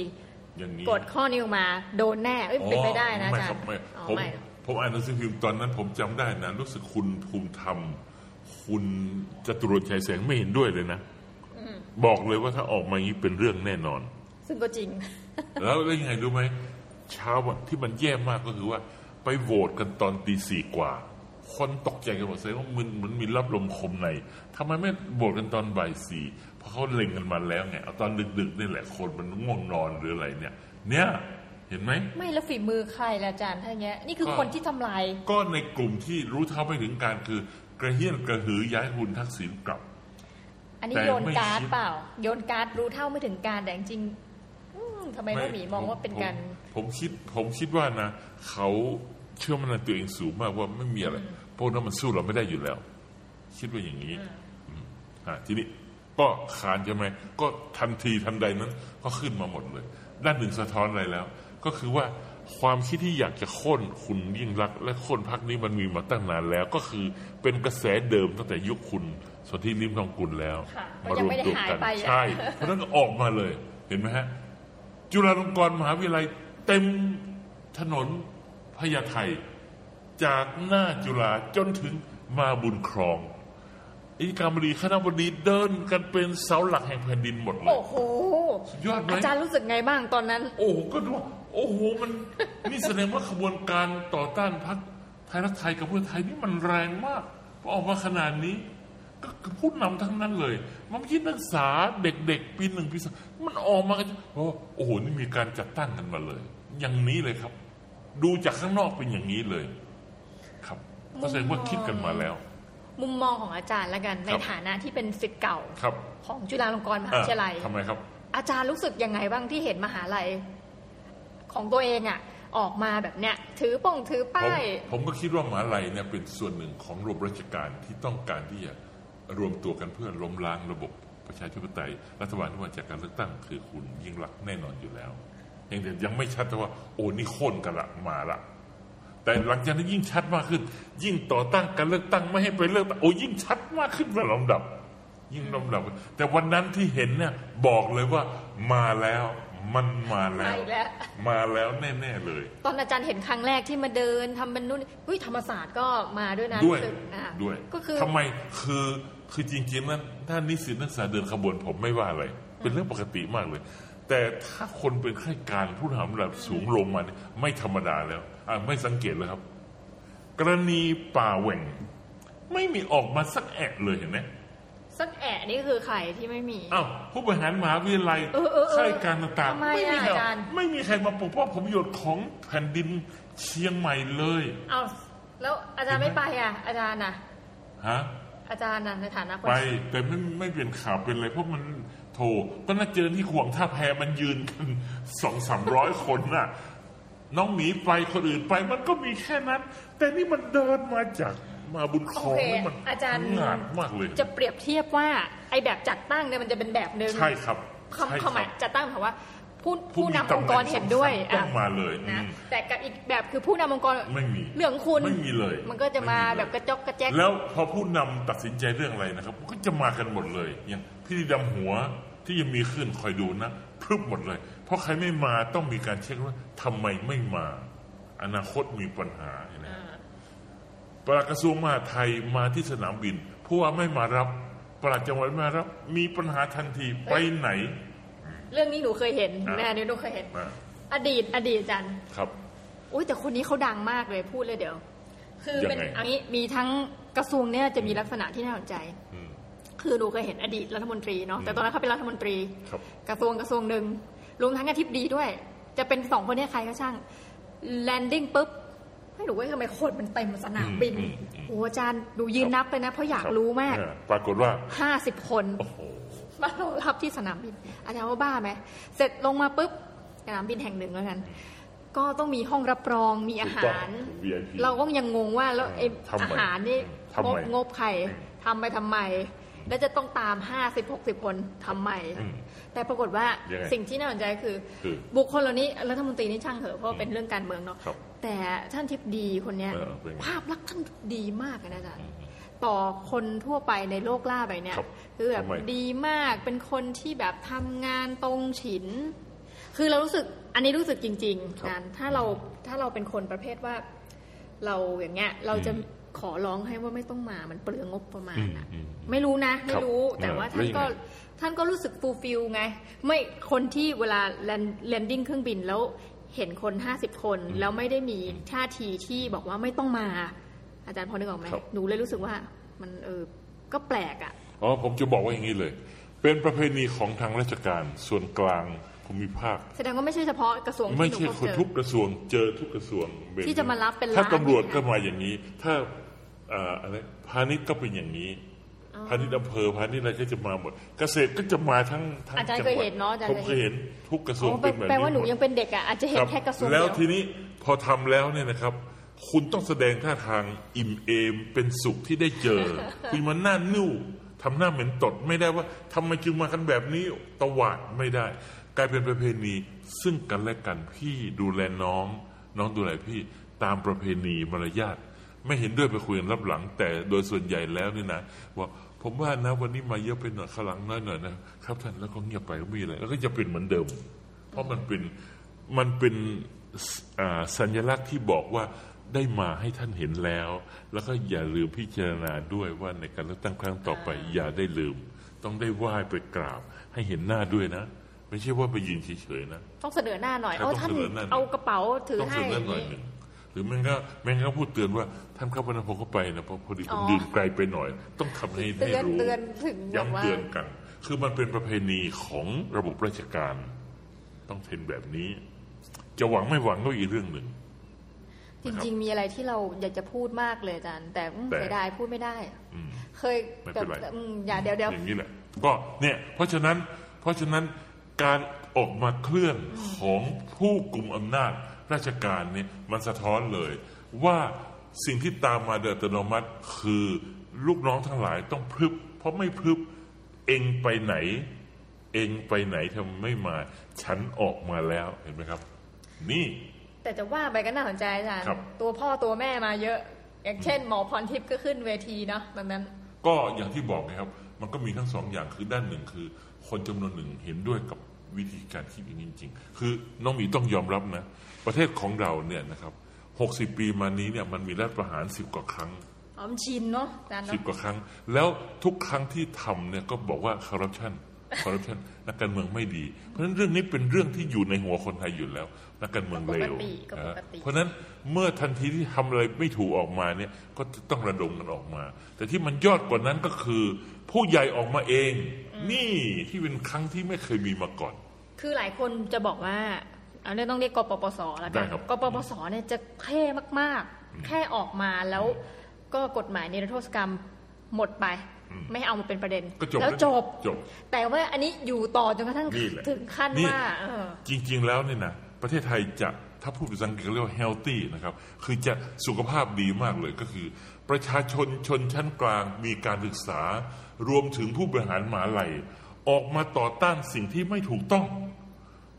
อย่างนี้กฎข้อนี้ออกมาโดนแน่เอ้ยเป็นไปได้นะอาไม่จารครับย์ไม่อ๋อผมไม่ผมอ่านหนังสือพิมพ์ตอนนั้นผมจำได้นะรู้สึกคุณภูมิธรรม คุณจตุรนต์ชัยแสงไม่เห็นด้วยเลยนะบอกเลยว่าถ้าออกมาอย่างนี้เป็นเรื่องแน่นอน ซึ่งก็จริง แล้วแล้วยังไงรู้ไหมเช้าวันที่มันแย่มากก็คือว่า ไปโหวตกันตอนตีสี่กว่า คนตกใจกันหมดเลยว่ามันมันมีรับลมคมในทำไมไม่โหวตกันตอนบ่ายสี่เพราะเขาเล็งกันมาแล้วไงเอาตอนดึกๆนี่แหละคนมันง่วงนอนหรืออะไรเนี่ย เนี่ยเห็นไหมไม่แล้วฝีมือใครล่ะอาจารย์ถ้าอย่างเงี้ยนี่คือก็คนที่ทำลาย ก็ในกลุ่มที่รู้เท่าไม่ถึงการคือ กระเฮี้ยนกระหือย้ายคุณทักษิณกลับ อันนี้แต่โยนไม่การ์ดคิด เปล่า โยนการ์ดรู้เท่าไม่ถึงการแต่จริงๆอืมทำไมน้องหมีมองว่าเป็นการ ผมผมคิดผมคิดว่านะ เขาเชื่อมั่นในตัวเองสูงมากว่าไม่มีอะไรพวกนั้นมันสู้เราไม่ได้อยู่แล้ว คิดว่าอย่างนี้อืมอะทีนี้ก็ขานใช่ไหมก็ทันทีทันใดนั้น ก็ขึ้นมาหมดเลย ด้านหนึ่งสะท้อนอะไรแล้ว ก็คือว่า ความคิดที่อยากจะโค่นคุณยิ่งรักษณ์และโค่นพักนี้มันมีมาตั้งนานแล้ว ก็คือเป็นกระแสเดิมตั้งแต่ยุคคุณสนธิริมทองกุลแล้วค่ะมารวมตัวยังไม่ได้หายกันไปอะใช่ เพราะฉะนั้นก็ออกมาเลยเห็นไหมฮะ จุฬาลงกรณ์มหาวิทยาลัยเต็มถนนพญาไทจากหน้าจุฬาจนถึงมาบุญครองอิการบดีคณะบดีเดินกันเป็นเสาหลักแห่งแผ่นดินหมดเลย โอ้โหยอดไหมอาจารย์รู้สึกไงบ้างตอนนั้น โอ้โหก็ดูว่า โอ้โหมันนี่แสดงว่าขบวนการต่อต้านพรรคไทยรักไทยกับเพื่อไทยนี่มันแรงมากพอออกมาขนาดนี้ ก็คือผู้นำทั้งนั้นเลย มันไม่ใช่นักศึกษาเด็กๆปีหนึ่งปีสองมันออกมากันโอ้โอ้โหนี่มีการจัดตั้งกันมาเลย อย่างนี้เลยครับ ดูจากข้างนอกเป็นอย่างนี้เลย ครับก็แสดงว่าคิดกันมาแล้ว มุมมองของอาจารย์แล้วกันในครับฐานะที่เป็นศิษย์เก่าครับของจุฬาลงกรณ์มหาวิทยาลัยอะทำไมครับ อาจารย์รู้สึกยังไงบ้างที่เห็นมหาลัย ของตัวเองอะออกมาแบบเนี้ยถือป้องถือป้าย ผมก็คิดว่ามหาลัยเนี่ยเป็นส่วนหนึ่งของระบบราชการที่ต้องการที่จะรวมตัวกันเพื่อล้มล้างระบบประชาธิปไตยรัฐบาลที่มาจากการเลือกตั้งคือคุณยิ่งรักแน่นอนอยู่แล้วยังแต่ยังไม่ชัดแต่ว่าโอ้นี่โค่นกันละมาละแต่หลังจากนั้นยิ่งชัดมากขึ้น ยิ่งต่อตั้งการเลือกตั้งไม่ให้ไปเลือกตั้งโอ้ยิ่งชัดมากขึ้นเป็นลำดับ ยิ่งลำดับ แต่วันนั้นที่เห็นเนี่ยบอกเลยว่ามาแล้ว มันมาแล้มาวอีกแล้ว มาแล้วแน่ๆเลย ตอนอาจารย์เห็นครั้งแรกที่มาเดินทำเป็นนู่นอุ้ยธรรมศาสตร์ก็มาด้วยนะด้วยรู้สึกอะด้วยก็คือทำไมคือคือจริงๆนั้นถ้านิสิตนักศึกษาเดินขบวนผมไม่ว่าอะไร เป็นเรื่องปกติมากเลย แต่ถ้าคนเป็นข้าราชการผู้ทำระดับสูงลงมาเนี่ยไม่ธรรมดาแล้วอะไม่สังเกตเลยครับ กรณีป่าแหว่ง ไม่มีออกมาสักแอะเลยเห็นไหม สักแอะนี่คือใครที่ไม่มี อ้าวผู้บริหารมหาวิทยาลัยเออเออเออข้าราชการต่างทำไมๆไม่มีอะใครอาจารย์ ไม่มีใครมาปกป้องผลประโยชน์ของแผ่นดินเชียงใหม่เลยเอาแล้วอาจารย์ไม่ไปอะ อาจารย์น่ะ ฮะ อาจารย์น่ะในฐานะคนไปแต่ไม่ไม่เป็นข่าวเป็นอะไรเพราะมันโทรก็น่าเจอที่ขวงท่าแพมันยืนกันสองสามร้อยคนน่ะ น้องหมีไปคนอื่นไปมันก็มีแค่นั้น แต่นี่มันเดินมาจาก มาบุญครองโอเคนี่มันอาจารย์งานมากเลย จะเปรียบเทียบว่าไอ้แบบจัดตั้งเนี่ยมันจะเป็นแบบหนึ่งใช่ครับใช่คำคคำหรัมายบจัดตั้งถามว่าผู้ผู้ผู้มีนำองค์กรตำแหน่งเห็นด้วยสำคัญต้องมาเลยนะอืมแต่กับอีกแบบคือผู้นำองค์กรไม่มีเรื่องคุณไม่มีเลย มันก็จะมาไม่มีเลยแบบกระจอกกระแจกแล้วพอผู้นำตัดสินใจเรื่องอะไรนะครับ ก็จะมากันหมดเลย อย่างพี่ดำหัวที่ยังมีขึ้นคอยดูนะพรึบหมดเลย เพราะใครไม่มาต้องมีการเช็คว่าทำไมไม่มา อนาคตมีปัญหาเห็นไหม ปลัดกระทรวงมหาดไทยมาที่สนามบินผู้ว่าไม่มารับปลัดจังหวัดไม่มารับ มีปัญหาทันทีไปไหน เรื่องนี้หนูเคยเห็นอ่าแม่นี่หนูเคยเห็น มาอดีตอดีตอาจารย์ครับ อุ้ยแต่คนนี้เขาดังมากเลยพูดเลยเดี๋ยว คือเป็นยังไงอันนี้มีทั้งกระทรวงเนี่ยจะมีลักษณะที่น่าสนใจ อืม คือหนูเคยเห็นอดีตรัฐมนตรีเนาะแต่ตอนนั้นเขาเป็นรัฐมนตรี ครับ กระทรวงกระทรวงหนึ่งรวมทั้งอาทิตย์ดีด้วย จะเป็นสองคนเนี้ใครก็ช่างแลนดิ้งปุ๊บ ให้หนูว่าทำไมคนมันเต็มสนามบินอืมอืมอืมโอ้อาจารย์ดูยืนนับเลยนะ เพราะอยากรู้มากเออปรากฏว่าห้าสิบคนโอ้โหมารอรับที่สนามบิน อาจารย์ว่าบ้าไหมเสร็จลงมาปุ๊บสนามบินแห่งหนึ่งแล้วกันก็ต้องมีห้องรับรองมีอาหารถูกต้อง VIP เราก็ยังงงว่าแล้วไอ้ทำไมอาหารนี่ทำงไมบงบใครทำไปทำไม แล้วจะต้องตามห้าสิบหกสิบคนทำไมอืมแต่ปรากฏว่ายังไงสิ่งที่น่าสนใจคือคือ บุคคลเหล่านี้รัฐมนตรีนี่ช่างเถอะเพราะว่าเป็นเรื่องการเมืองเนาะครับแต่ท่านทิพดีคนเนี้ยเออเป็นไงภาพลักษณ์ท่านดีมากเลยนะอาจารย์ต่อคนทั่วไปในโลกล่าใบเนี้ยครับคือแบบทำไมดีมากเป็นคนที่แบบทำงานตรงฉิน คือเรารู้สึกอันนี้รู้สึกจริงครับๆนะถ้าเราถ้าเราเป็นคนประเภทว่า เราอย่างเงี้ยเราจะอืม ขอร้องให้ว่าไม่ต้องมา มันเปลืองงบประมาณอืมอะอืมไม่รู้นะ ไม่รู้ครับแต่ว่าเออท่านก็แล้วยังไงท่านก็รู้สึก fulfill ไง ไม่คนที่เวลา landing เครื่องบินแล้วเห็นคนห้าสิบคน แล้วไม่ได้มีท่าทีที่บอกว่าไม่ต้องมา อาจารย์พอนึกออกไหมครับหนูเลยรู้สึกว่ามันเออก็แปลกอะอ๋อผมจะบอกว่าอย่างนี้เลย เป็นประเพณีของทางราชการส่วนกลาง ภูมิภาค แสดงว่าไม่ใช่เฉพาะกระทรวงไม่ที่หนูใช่พบคนเจอทุกกระทรวงเจอทุกกระทรวงเป็นที่จะมารับเป็นถ้าล้านตำรวจเนี่ยก็มาอย่างนี้ ถ้าเอ่ออะไรพาณิชย์ก็เป็นอย่างนี้พาณิชย์อำเภอพาณิชย์อะไรก็จะมาหมด เกษตรก็จะมาทั้งทั้งอาจารย์จังเคยหวัดเห็นเนาะอาจารย์ผมเคยเห็นทุกกระทรวงอ๋อแปลเป็นแบบนี้แปลว่าหนูมดยังเป็นเด็กอะอาจจะเห็นครับแค่กระทรวงแล้วเดียวทีนี้พอทำแล้วเนี่ยนะครับ คุณต้องแสดงท่าทางอิ่มเอมเป็นสุขที่ได้เจอ คุณมันหน้านิ่วทำหน้าเหม็นตดไม่ได้ว่าทำไมจึงมากันแบบนี้ตวาดไม่ได้ กลายเป็นประเพณีซึ่งกันและกันพี่ดูแลน้อง น้องดูแลพี่ตามประเพณีมารยาทไม่เห็นด้วยไปคุยกันรับหลัง แต่โดยส่วนใหญ่แล้วนี่นะว่าผมว่านะวันนี้มาเยอะไปหน่อยขลังน้อยหน่อยนะครับท่านแล้วก็เงียบไปก็มีอะไรแล้วก็จะเป็นเหมือนเดิม เพราะมันเป็นมันเป็นสัญลักษณ์ที่บอกว่าได้มาให้ท่านเห็นแล้ว แล้วก็อย่าลืมพิจารณาด้วยว่าในการเลือกตั้งครั้งต่อไป อย่าได้ลืม ต้องได้ไหว้ไปกราบให้เห็นหน้าด้วยนะ ไม่ใช่ว่าไปยืนเฉยๆนะ ต้องเสนอหน้าหน่อยใช่อ๋อต้องท่านเสนอหน้าหน่อยเอากระเป๋าถือต้องให้เสนอหน่อยหนึ่งหรือแม่งก็แม่งก็พูดเตือนว่าท่านเข้าไปนะผมก็ไปนะเพราะพอดีผมยืนไกลไปหน่อย ต้องทำให้เตืให้อนรู้เตือนถึงแบบว่าย้ำเตือนกัน คือมันเป็นประเพณีของระบบราชการ ต้องเป็นแบบนี้ จะหวังไม่หวังก็อีกเรื่องหนึ่งจริง ๆ มีอะไรที่เราอยากจะพูดมากเลยอาจารย์แต่อืมแต่เสียดายพูดไม่ได้อืมเคยไม่เป็นไรแต่อืมอย่าเดี๋ยวเดี๋ยวอย่างนี้แหละก็เนี่ย เพราะฉะนั้น เพราะฉะนั้น การออกมาเคลื่อนของผู้กลุ่มอำนาจราชการเนี่ยมันสะท้อนเลยว่าสิ่งที่ตามมาโดยอัตโนมัติคือลูกน้องทั้งหลายต้องพรึบ เพราะไม่พรึบเองไปไหน เองไปไหนทำไมไม่มา ฉันออกมาแล้วเห็นไหมครับ นี่ แต่จะว่าไปก็น่าสนใจอาจารย์ครับตัวพ่อตัวแม่มาเยอะ อย่างเช่น หมอพรทิพย์ก็ขึ้นเวทีเนาะแบบนั้น ก็อย่างที่บอกนะครับ มันก็มีทั้งสองอย่างคือด้านหนึ่งคือ คนจำนวนหนึ่งเห็นด้วยกับ วิธีการคิดอย่างนี้จริงๆคือน้องหมีต้องยอมรับนะ ประเทศของเราเนี่ยนะครับหกสิบปีมานี้เนี่ยมันมีรัฐประหารสิบกว่าครั้งอ๋อมนชินเนาะอาจารย์สิบเนาะกว่าครั้ง แล้วทุกครั้งที่ทำเนี่ยก็บอกว่าคอร์รัปชันคอร์รัปชันนักการเมืองไม่ดี เพราะฉะนั้นเรื่องนี้เป็นเรื่องที่อยู่ในหัวคนไทยอยู่แล้ว นักการเมืองเลวก็ปกติเพราะฉะนั้น เมื่อทันทีที่ทำอะไรไม่ถูกออกมาเนี่ยก็จะต้องระดมกันออกมา แต่ที่มันยอดกว่านั้นก็คือ ผู้ใหญ่ออกมาเอง นี่ที่เป็นครั้งที่ไม่เคยมีมาก่อน คือหลายคนจะบอกว่าเอาเนี่ยต้องเรียกกปปสแล้วได้กันครับกปปสเนี่ยจะเท่มากๆ แค่ออกมาแล้วก็กฎหมายนิรโทษกรรมหมดไป ไม่เอามาเป็นประเด็นก็จบแล้วจบจบ แต่ว่าอันนี้อยู่ต่อจนกระทั่งนี่แหละถึงขั้นนี่ว่าเออจริง ๆ แล้วเนี่ยนะประเทศไทยจะ ถ้าพูดภาษาอังกฤษเรียกว่า healthy นะครับ คือจะสุขภาพดีมากเลยก็คือ ประชาชนชนชั้นกลางมีการศึกษารวมถึงผู้บริหารหมหาลัย ออกมาต่อต้านสิ่งที่ไม่ถูกต้อง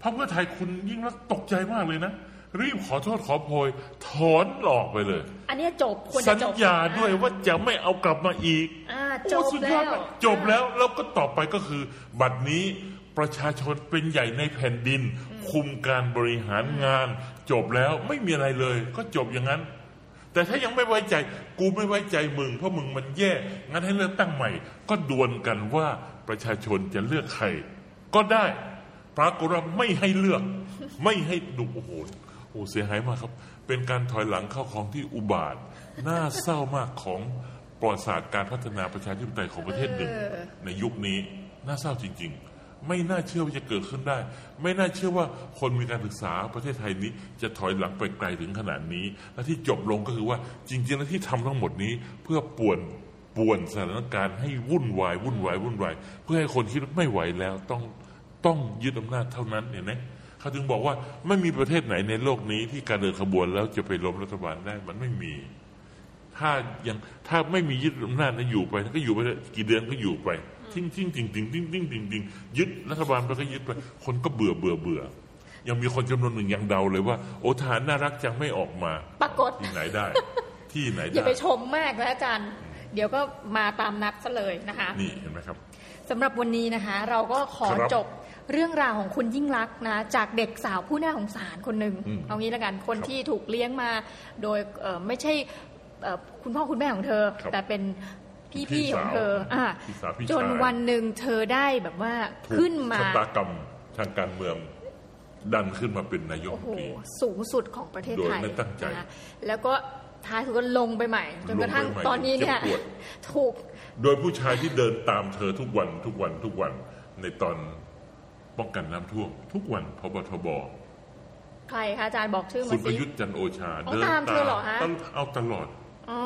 พรรคเพื่อไทยคุณยิ่งรักษณ์ตกใจมากเลยนะ รีบขอโทษขอโพยถอนหลอกไปเลย อันเนี้ยจบควรสัจะญจบญาด้วยว่าจะไม่เอากลับมาอีก อ่าจโอ้บสุดยแล้อดวมากจบแล้วแล้วก็ต่อไปก็คือ บัดนี้ประชาชนเป็นใหญ่ในแผ่นดิน คุมการบริหารงาน จบแล้วไม่มีอะไรเลย ก็จบอย่างนั้น แต่ถ้ายังไม่ไว้ใจ กูไม่ไว้ใจมึงเพราะมึงมันแย่งั้นให้เลือกตั้งใหม่ ก็ดวลกันว่าประชาชนจะเลือกใคร ก็ได้ปรากฏว่าไม่ให้เลือก ไม่ให้ดูโอ้โหโอ้เสียหายมากครับ เป็นการถอยหลังเข้าของที่อุบาทน่าเศร้ามากของประวัติศาสตร์การพัฒนาประชาธิปไตยของประเทศหนึ่งเออในยุคนี้น่าเศร้าจริง ๆ ไม่น่าเชื่อว่าจะเกิดขึ้นได้ ไม่น่าเชื่อว่าคนมีการศึกษาประเทศไทยนี้ จะถอยหลังไปไกลถึงขนาดนี้ และที่จบลงก็คือว่าจริงๆแล้วที่ทำทั้งหมดนี้เพื่อป่วนป่วนสถานการณ์ให้วุ่นวายวุ่นวายวุ่นวายเพื่อให้คนคิดว่ไม่ไหวแล้วต้องต้องยึดอำนาจเท่านั้นเห็นไหมเขาถึงบอกว่าไม่มีประเทศไหนในโลกนี้ที่การเดินขบวนแล้วจะไปล้มรัฐบาลได้มันไม่มี ถ้ายังถ้าไม่มียึดอำนาจนะอยู่ไปก็อยู่ไปกี่เดือนก็อยู่ไป ทิ้งทิ้งทิ้งทิ้งทิ้งทิ้งทิ้งทิ้งยึดรัฐบาลไปก็ยึดไปคนก็เบื่อเบื่อเบื่อยังมีคนจำนวนหนึ่งยังเดาเลยว่า โอ้ทหารน่ารักจังไม่ออกมาปรากฏที่ไหนได้ ที่ไหนอย่าได้ไปชมมากนะอาจารย์ เดี๋ยวก็มาตามนัดซะเลยนะคะ นี่เห็นไหมครับสำหรับวันนี้นะคะ เราก็ขอครับจบเรื่องราวของคุณยิ่งรักษณ์นะ จากเด็กสาวผู้น่าสงสารคนหนึ่งอืมเอางี้ละกันคนครับที่ถูกเลี้ยงมา โดยเอ่อไม่ใช่เอ่อคุณพ่อคุณแม่ของเธอครับแต่เป็น พี่พี่ๆของเธอสาวอะพี่สาวพี่จนชายวันหนึ่งเธอได้แบบว่าถูกขึ้นมา ชะตากรรมทางการเมือง ดันขึ้นมาเป็นนายกโอ้รัฐโหมนตรี สูงสุดของประเทศไทยโดยไม่ตั้งใจนะคะแล้วก็ท้ายสุดก็ลงไปใหม่ จนกระทั่งลงไปใหม่ตอนนี้เนี่ยเจ็บปวด ถูก โดยผู้ชายที่เดินตามเธอทุกวันทุกวันทุกวันในตอนป้องกันน้ำท่วมทุกวันพบทบใครคะอาจารย์บอกชื่อคุมาณประสิยุทธ์จันทร์โอชา อ๋อตามเธอเหรอฮะ ตลเอาตลอดอ๋อ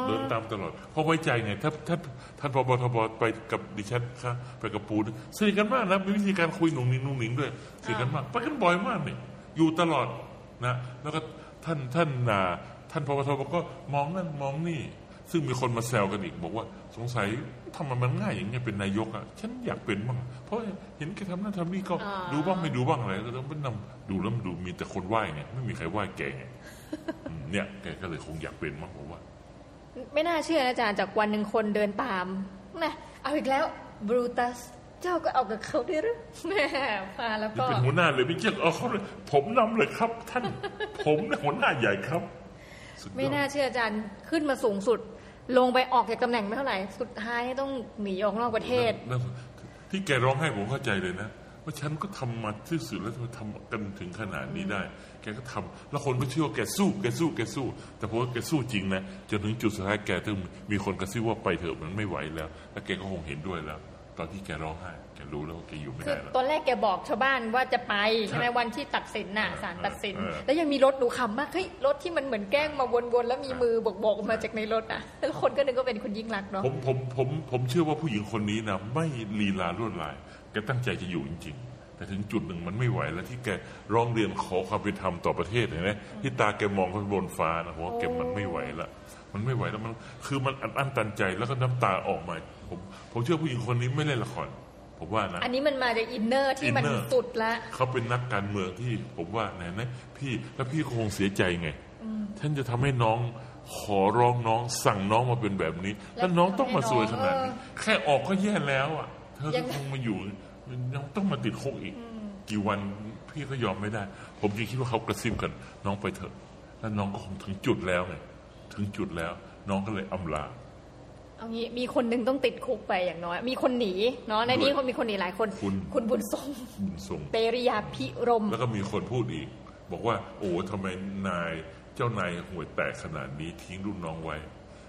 เดินตามตลอดเพราะไว้ใจไงถ้าท่านท่านพบทบไปกับดิฉันครับไปกับปูนสนิทกันมากนะมีวิธีการคุยหนุ่งหนิงหนุ่งหนิงด้วยสนิทกันมากไปกันบ่อยมากเนี่ยอยู่ตลอดนะ แล้วก็ท่านท่านอ่าท่านพบทบก็มองนั่นมองนี่ ซึ่งมีคนมาแซวกันอีกบอกว่าสงสัยทำไมมันง่ายอย่างเงี้ยเป็นนายกอะฉันอยากเป็นบ้างเพราะเห็นแกทำนั่นทำนี่ก็อ๋อดูบ้างไม่ดูบ้างอะไรก็ต้องเป็นนำดูแล้วมันดูมีแต่คนไหว้ไงไม่มีใครไหว้แกไงอืมเนี่ยแกก็เลยคงอยากเป็นมากผมว่า ไม่น่าเชื่อนะอาจารย์จากวันหนึ่งคนเดินตามนะเอาอีกแล้วบรูตัสเจ้าก็เอากับเขาด้วยหรือแหม่มาแล้วนี่ก็เป็นหัวหน้าเลยพี่เจ้าเอาเขาเลยผมนำเลยครับ ท่าน ผมเนี่ยหัวหน้าใหญ่ครับสุดยอดไม่น่าเชื่ออาจารย์ขึ้นมาสูงสุด ลงไปออกจากตำแหน่งไม่เท่าไหร่ สุดท้ายต้องหนีออกนอกประเทศนั่นที่แกร้องให้ผมเข้าใจเลยนะว่าฉันก็ทำมาที่สุดแล้วทำไมทำกันถึงขนาดนี้ได้แกก็ทำแล้วคนก็เชื่อว่าแกสู้แกสู้แกสู้ แต่ผมว่าแกสู้จริงนะจนถึงจุดสุดท้ายแกถึงมีคนกระซิบว่าไปเถอะมันไม่ไหวแล้ว แล้วแกก็คงเห็นด้วยแล้ว ตอนที่แกร้องไห้แกรู้แล้วว่าแกอยู่ไม่คือได้แล้วตอนแรกแกบอกชาวบ้านว่าจะไปใช่ไหมใช่วันที่ตัดสินน่ะเออศาลตัดสินเออแล้วยังมีรถดูคำมากเฮ้ยรถที่มันเหมือนแกล้งมาวนๆแล้วมีมือโบกๆมาจากในรถอะแล้วคนก็นึกว่าเป็นคุณยิ่งรักษณ์เนาะผมผมผมผมเชื่อว่าผู้หญิงคนนี้นะไม่ลีลาลวดลายแกตั้งใจจะอยู่จริงๆ แต่ถึงจุดหนึ่งมันไม่ไหวแล้วที่แกร้องเรียนขอความเป็นธรรมต่อประเทศเห็นไหมที่ตาแกมองขึ้นบนฟ้านะผมว่าแกมันไม่ไหวละมันไม่ไหวแล้วมันคือมันอัดอั้นตันใจแล้วก็น้ำตาออกมาผมผมเชื่อผู้หญิงคนนี้ไม่เล่นละครผมว่านะอันนี้มันมาจาก inner ที่มัน inner สุดละเขาเป็นนักการเมืองที่ผมว่าไหนนะพี่แล้วพี่ก็คงเสียใจไงท่านจะทำให้น้องขอร้องน้องสั่งน้องมาเป็นแบบนี้ แล้วน้องต้องมาสวยขนาดนี้แค่ออกก็แย่แล้วอะเธอก็ยังคงมาอยู่ ยังต้องมาติดคุกอีก กี่วันพี่ก็ยอมไม่ได้ ผมยังคิดว่าเขากระซิบกัน น้องไปเถอะ แล้วน้องก็คงถึงจุดแล้วไงถึงจุดแล้ว น้องก็เลยอำลาเอางี้มีคนหนึ่งต้องติดคุกไปอย่างน้อย มีคนหนีเนาะในนี้ด้วยคนมีคนหนีหลายคนคุณคุณบุญทรงบุญทรงเตริยาพิรม แล้วก็มีคนพูดอีก บอกว่า โอ้ทำไมนายเจ้านายห่วยแตกขนาดนี้ทิ้งรุ่นน้องไว้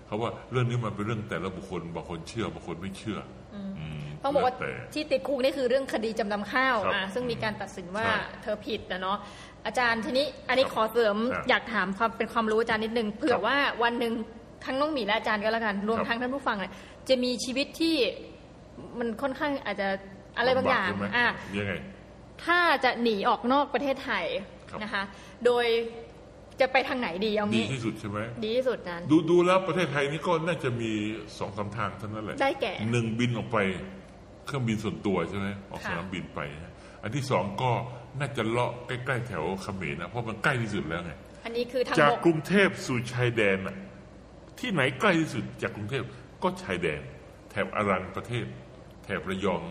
เขาว่าเรื่องนี้มันเป็นเรื่องแต่ละบุคคลบางคนเชื่อบางคนไม่เชื่ออมต้องบอกว่าแล้วแต่ที่ติดคุกนี่คือเรื่องคดีจำนำข้าวครับอะซึ่งมีการตัดสินว่าใช่เธอผิดนะเนาะอาจารย์ทีนี้อันนี้ขอเสริมครับอยากถามความเป็นความรู้อาจารย์นิดนึงเผื่อครับว่าวันหนึ่งทั้งน้องหมีและอาจารย์ก็แล้วกันรวมครับทั้งท่านผู้ฟังเนี่ยจะมีชีวิตที่มันค่อนข้างอาจจะอะไรบางอย่างลำใช่ไหมอะยังไงถ้าจะหนีออกนอกประเทศไทยครับนะคะ โดย จะไปทางไหนดีเอาดีงี้ ที่สุดใช่ไหม ดีที่สุดนั้น ดูดูแล้วประเทศไทยนี่ก็น่าจะมีสองสามทางเท่านั้นแหละได้แก่หนึ่งบินออกไปเครื่องบินส่วนตัวใช่ไหมออกค่ะสนามบินไปนะอันที่สองก็น่าจะเลาะใกล้ ๆ แถวเขมรนะเพราะมันใกล้ที่สุดแล้วไงอันนี้คือทางจากบกกรุงเทพสู่ชายแดนน่ะที่ไหนใกล้ที่สุดจากกรุงเทพก็ชายแดน แถบอารันประเทศ แถบระยอง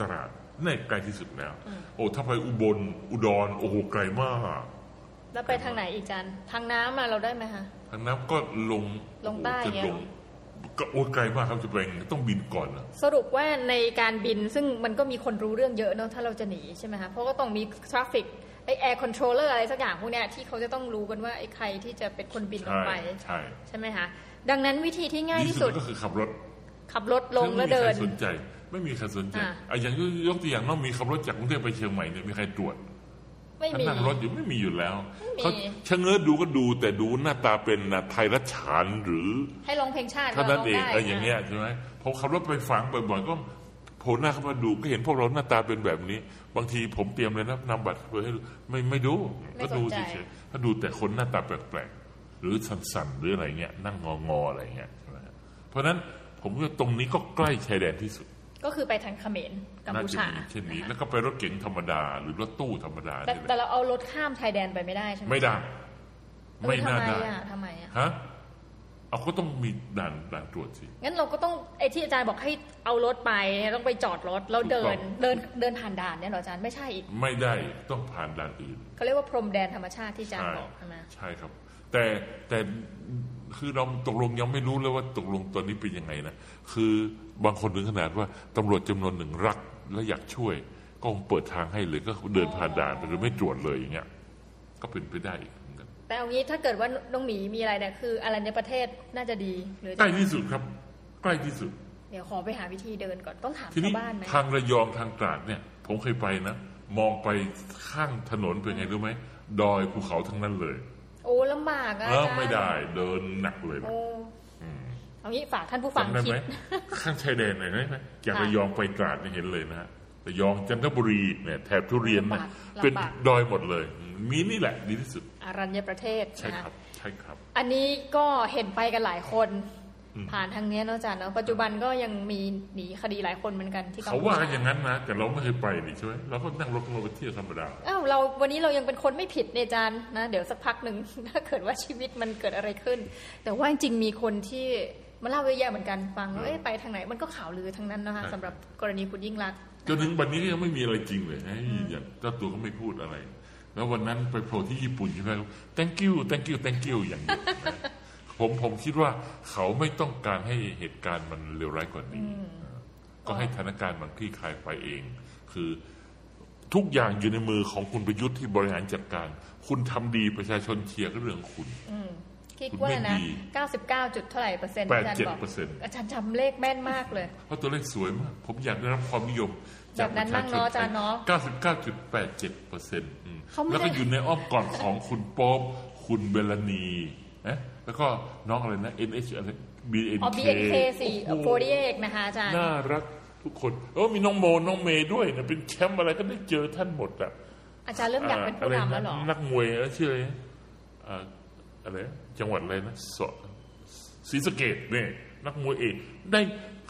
ตราดนี่ใกล้ที่สุดแล้ว โอ้ถ้าไปอุบลอุดรโอ้โหไกลมาก แล้วไปทางไหนอีกจันทางน้ำมาเราได้ไหมคะทางน้ำก็ลงลงใต้โอ้โหไงจะลงก็โอ้ไกลมากครับจะไปไงต้องบินก่อนนะสรุปว่าในการบินซึ่งมันก็มีคนรู้เรื่องเยอะเนอะถ้าเราจะหนีใช่ไหมคะเพราะก็ต้องมีทราฟิกไอแอร์คอนโทรลเลอร์อะไรสักอย่างพวกเนี้ยที่เขาจะต้องรู้กันว่าไอ้ใครที่จะเป็นคนบินออกใช่ไป ใช่ใช่ไหมคะดังนั้นวิธีที่ง่ายดีที่สุสุดดก็คือขับรถ ขับรถลงซึ่แล้วไม่มีเดิใครนสนใจ ไม่มีใครสนใจอะอะอย่างยกตัวอย่างน้องมีขับรถจากกรุงเทพไปเชียงใหม่เนี่ยมีใครตรวจ ไม่ถ้ามี นั่งรถอยู่ไม่มีอยู่แล้วไม่มีเขาชะเง้อดูก็ดูแต่ดูหน้าตาเป็นน่ะไทยรัชฉานหรือ ให้ลองเพลงชาติเท่านั้นก็เองได้เอออย่างเงี้ยใช่ไหมพอขับรถไปฝังบ่อยๆก็โผล่หน้าเข้ามาดูก็เห็นพวกเราหน้าตาเป็นแบบนี้ บางทีผมเตรียมเลยนะนำบัตรเบอร์ให้ดูไม่ไม่ดูก็ดูเฉยๆถ้าดูแต่คนหน้าตาแปลกๆหรือสั่นๆหรืออะไรเงี้ยนั่งงอๆอะไรเงี้ยใช่ไหมเพราะฉะนั้นผมว่าตรงนี้ก็ใกล้ชายแดนที่สุด ก็คือไปทางเขมรกัมน่าพูจะชามีเช่นนี้แล้วก็ไปรถเก๋งธรรมดา หรือรถตู้ธรรมดาแต่นี่แหแต่ละเราเอารถข้ามชายแดนไปไม่ได้ใช่ไหมไม่ได้เออไม่น่าทำไมได้อะทำไมอะฮะเอาก็ต้องมีด่านด่านตรวจสิ งั้นเราก็ต้องไอ้ที่อาจารย์บอกให้เอารถไปเนี่ยต้องไปจอดรถแล้วเดินถูกต้องเดินเดินผ่านด่านเนี่ยเหรออาจารย์ไม่ใช่อีก ไม่ได้ต้องผ่านด่านอื่นเขาเรียกว่าพรมแดนธรรมชาติที่อาจารย์บอกใช่ไหมใช่ครับ แต่แต่ คือเราตกลงยังไม่รู้เลยว่าตกลงตอนนี้เป็นยังไงนะ คือบางคนถึงขนาดว่าตำรวจจำนวนหนึ่งรักและอยากช่วย ก็คงเปิดทางให้เลยก็เดินผ่านด่านไปหรือไม่ตรวจเลยอย่างเงี้ย ก็เป็นไปได้อีกเหมือนกันแต่เอางี้ถ้าเกิดว่าน้องหมีมีอะไรเนี่ยคืออะไรในประเทศน่าจะดีหรือใกล้ที่สุดครับ ใกล้ที่สุด เดี๋ยวขอไปหาวิธีเดินก่อนต้องถามทีนี้ชาวบ้านไหมทางระยองทางตราดเนี่ย ผมเคยไปนะมองไปข้างถนนเป็นไงรู้ไหมดอยภูเขาทั้งนั้นเลย โอ้ลำบากอะเออาอจารย์ไม่ได้เดินหนักเลยนะโอ้เอางี้ฝากท่านผู้ฟังจำได้คิไหมดข้างชายแดนไหนอยได้ไหมจากค่ะระยองไปตราดเนี่ยเห็นเลยนะฮะระยองจันทบุรีเนี่ยแถบทุเรียนนะลำบากเป็นลำบากดอยหมดเลยมีนี่แหละดีที่สุดอารัญญประเทศใช่นะครัคะบใช่ครับ อันนี้ก็เห็นไปกันหลายคน ผ่านทางเนี้ยเนอะอาจารย์เนอะปัจจุบันก็ยังมีหนีคดีหลายคนเหมือนกันที่กัมเขาพูว่าชากันอย่างนั้นนะแต่เราไม่เคยไปนี่ใช่ไหมเราก็นั่งรถเราไปเที่ยวธรรมดาอ้าวเราวันนี้เรายังเป็นคนไม่ผิดเนี่ยอาจารย์นะเดี๋ยวสักพักหนึ่งถ้าเกิดว่าชีวิตมันเกิดอะไรขึ้น แต่ว่าจริงๆมีคนที่มาเล่าเยอะแยะเหมือนกันฟังแล้วเอ๊ะไปทางไหนมันก็ข่าวลือทั้งนั้นนะคะใช่สำหรับกรณีคุณยิ่งรักษณ์จนถึงวันนี้ก็ยังไม่มีอะไรจริงเลยนะอย่างเจ้าตัวก็ไม่พูดอะไร แล้ววันนั้นไปโผล่ที่ญี่ปุ่นใช่ไหม thank you thank you thank you อย่างเดียวนะ ผมผมคิดว่าเขาไม่ต้องการให้เหตุการณ์มันเลวร้ายกว่านี้ ก็ให้สถานการณ์มันคลี่คลายไปเอง คือทุกอย่างอยู่ในมือของคุณประยุทธ์ที่บริหารจัดการ คุณทำดีประชาชนเชียร์ก็เรื่องของคุณคิดคุณว่าไม่นะดี99 จุดเท่าไหร่เปอร์เซ็นต์อาจารย์บอก87%อาจารย์จำเลขแม่นมากเลย เพราะตัวเลขสวยมาก ผมอยากได้รับความนิยม จากแบบนั้นบ้างเนอะอาจารย์เนอะ99.87เปอร์เซ็นต์เขาไม่ได้แล้วก็อยู่ในอ้อมกอดของคุณโป๊บคุณเบลานี นะแล้วก็น้องอะไรนะ NH อะไร BNK อ๋อ BNK สี่โอ้โหโฟดีเอกนะคะอาจารย์น่ารักทุกคนเออมีน้องโมน้องเมย์ด้วยนะเป็นแชมป์อะไรก็ได้เจอท่านหมดอะอาจารย์เริ่มอยากเป็นผู้นำแล้วเหรอนักมวยแล้วชื่ออะไรนะอ่าอะไรนะจังหวัดอะไรนะสศรีสะเกดเนี่ยนักมวยเอกได้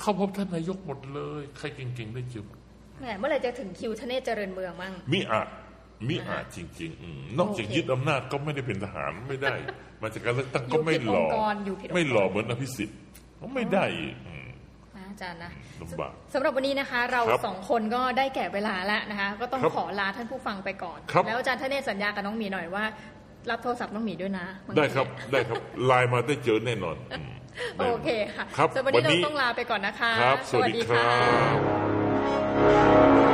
เข้าพบท่านนายกหมดเลย ใครเก่งๆได้เจอหมดแหมเมื่อไหร่จะถึงคิวทเนศเจริญเมืองมั่งมิอาจ มิอาจจริงๆอืมนอกจากโอเคยึดอำนาจก็ไม่ได้เป็นทหารไม่ได้ มาจากการเลือกตั้งก็ไม่หล่ออยู่ผิดองค์กรอยู่ผิดองค์กรไม่หล่อเหมือนอภิสิทธิ์ก็ไม่ได้อีกอืมนะอาจารย์นะลำบากสำหรับวันนี้นะคะ เราครับสองคนก็ได้แก่เวลาแล้วนะคะ ก็ต้องครับขอลาท่านผู้ฟังไปก่อนครับแล้วอาจารย์ทเนศสัญญากับน้องหมีหน่อยว่า รับโทรศัพท์น้องหมีด้วยนะางทีได้ครับได้ครับไลน์มาได้เจอแน่นอนอืมได้โอเคค่ะครับสำหรับวันนี้วันนี้เราต้องลาไปก่อนนะคะครับสวัสดีครับ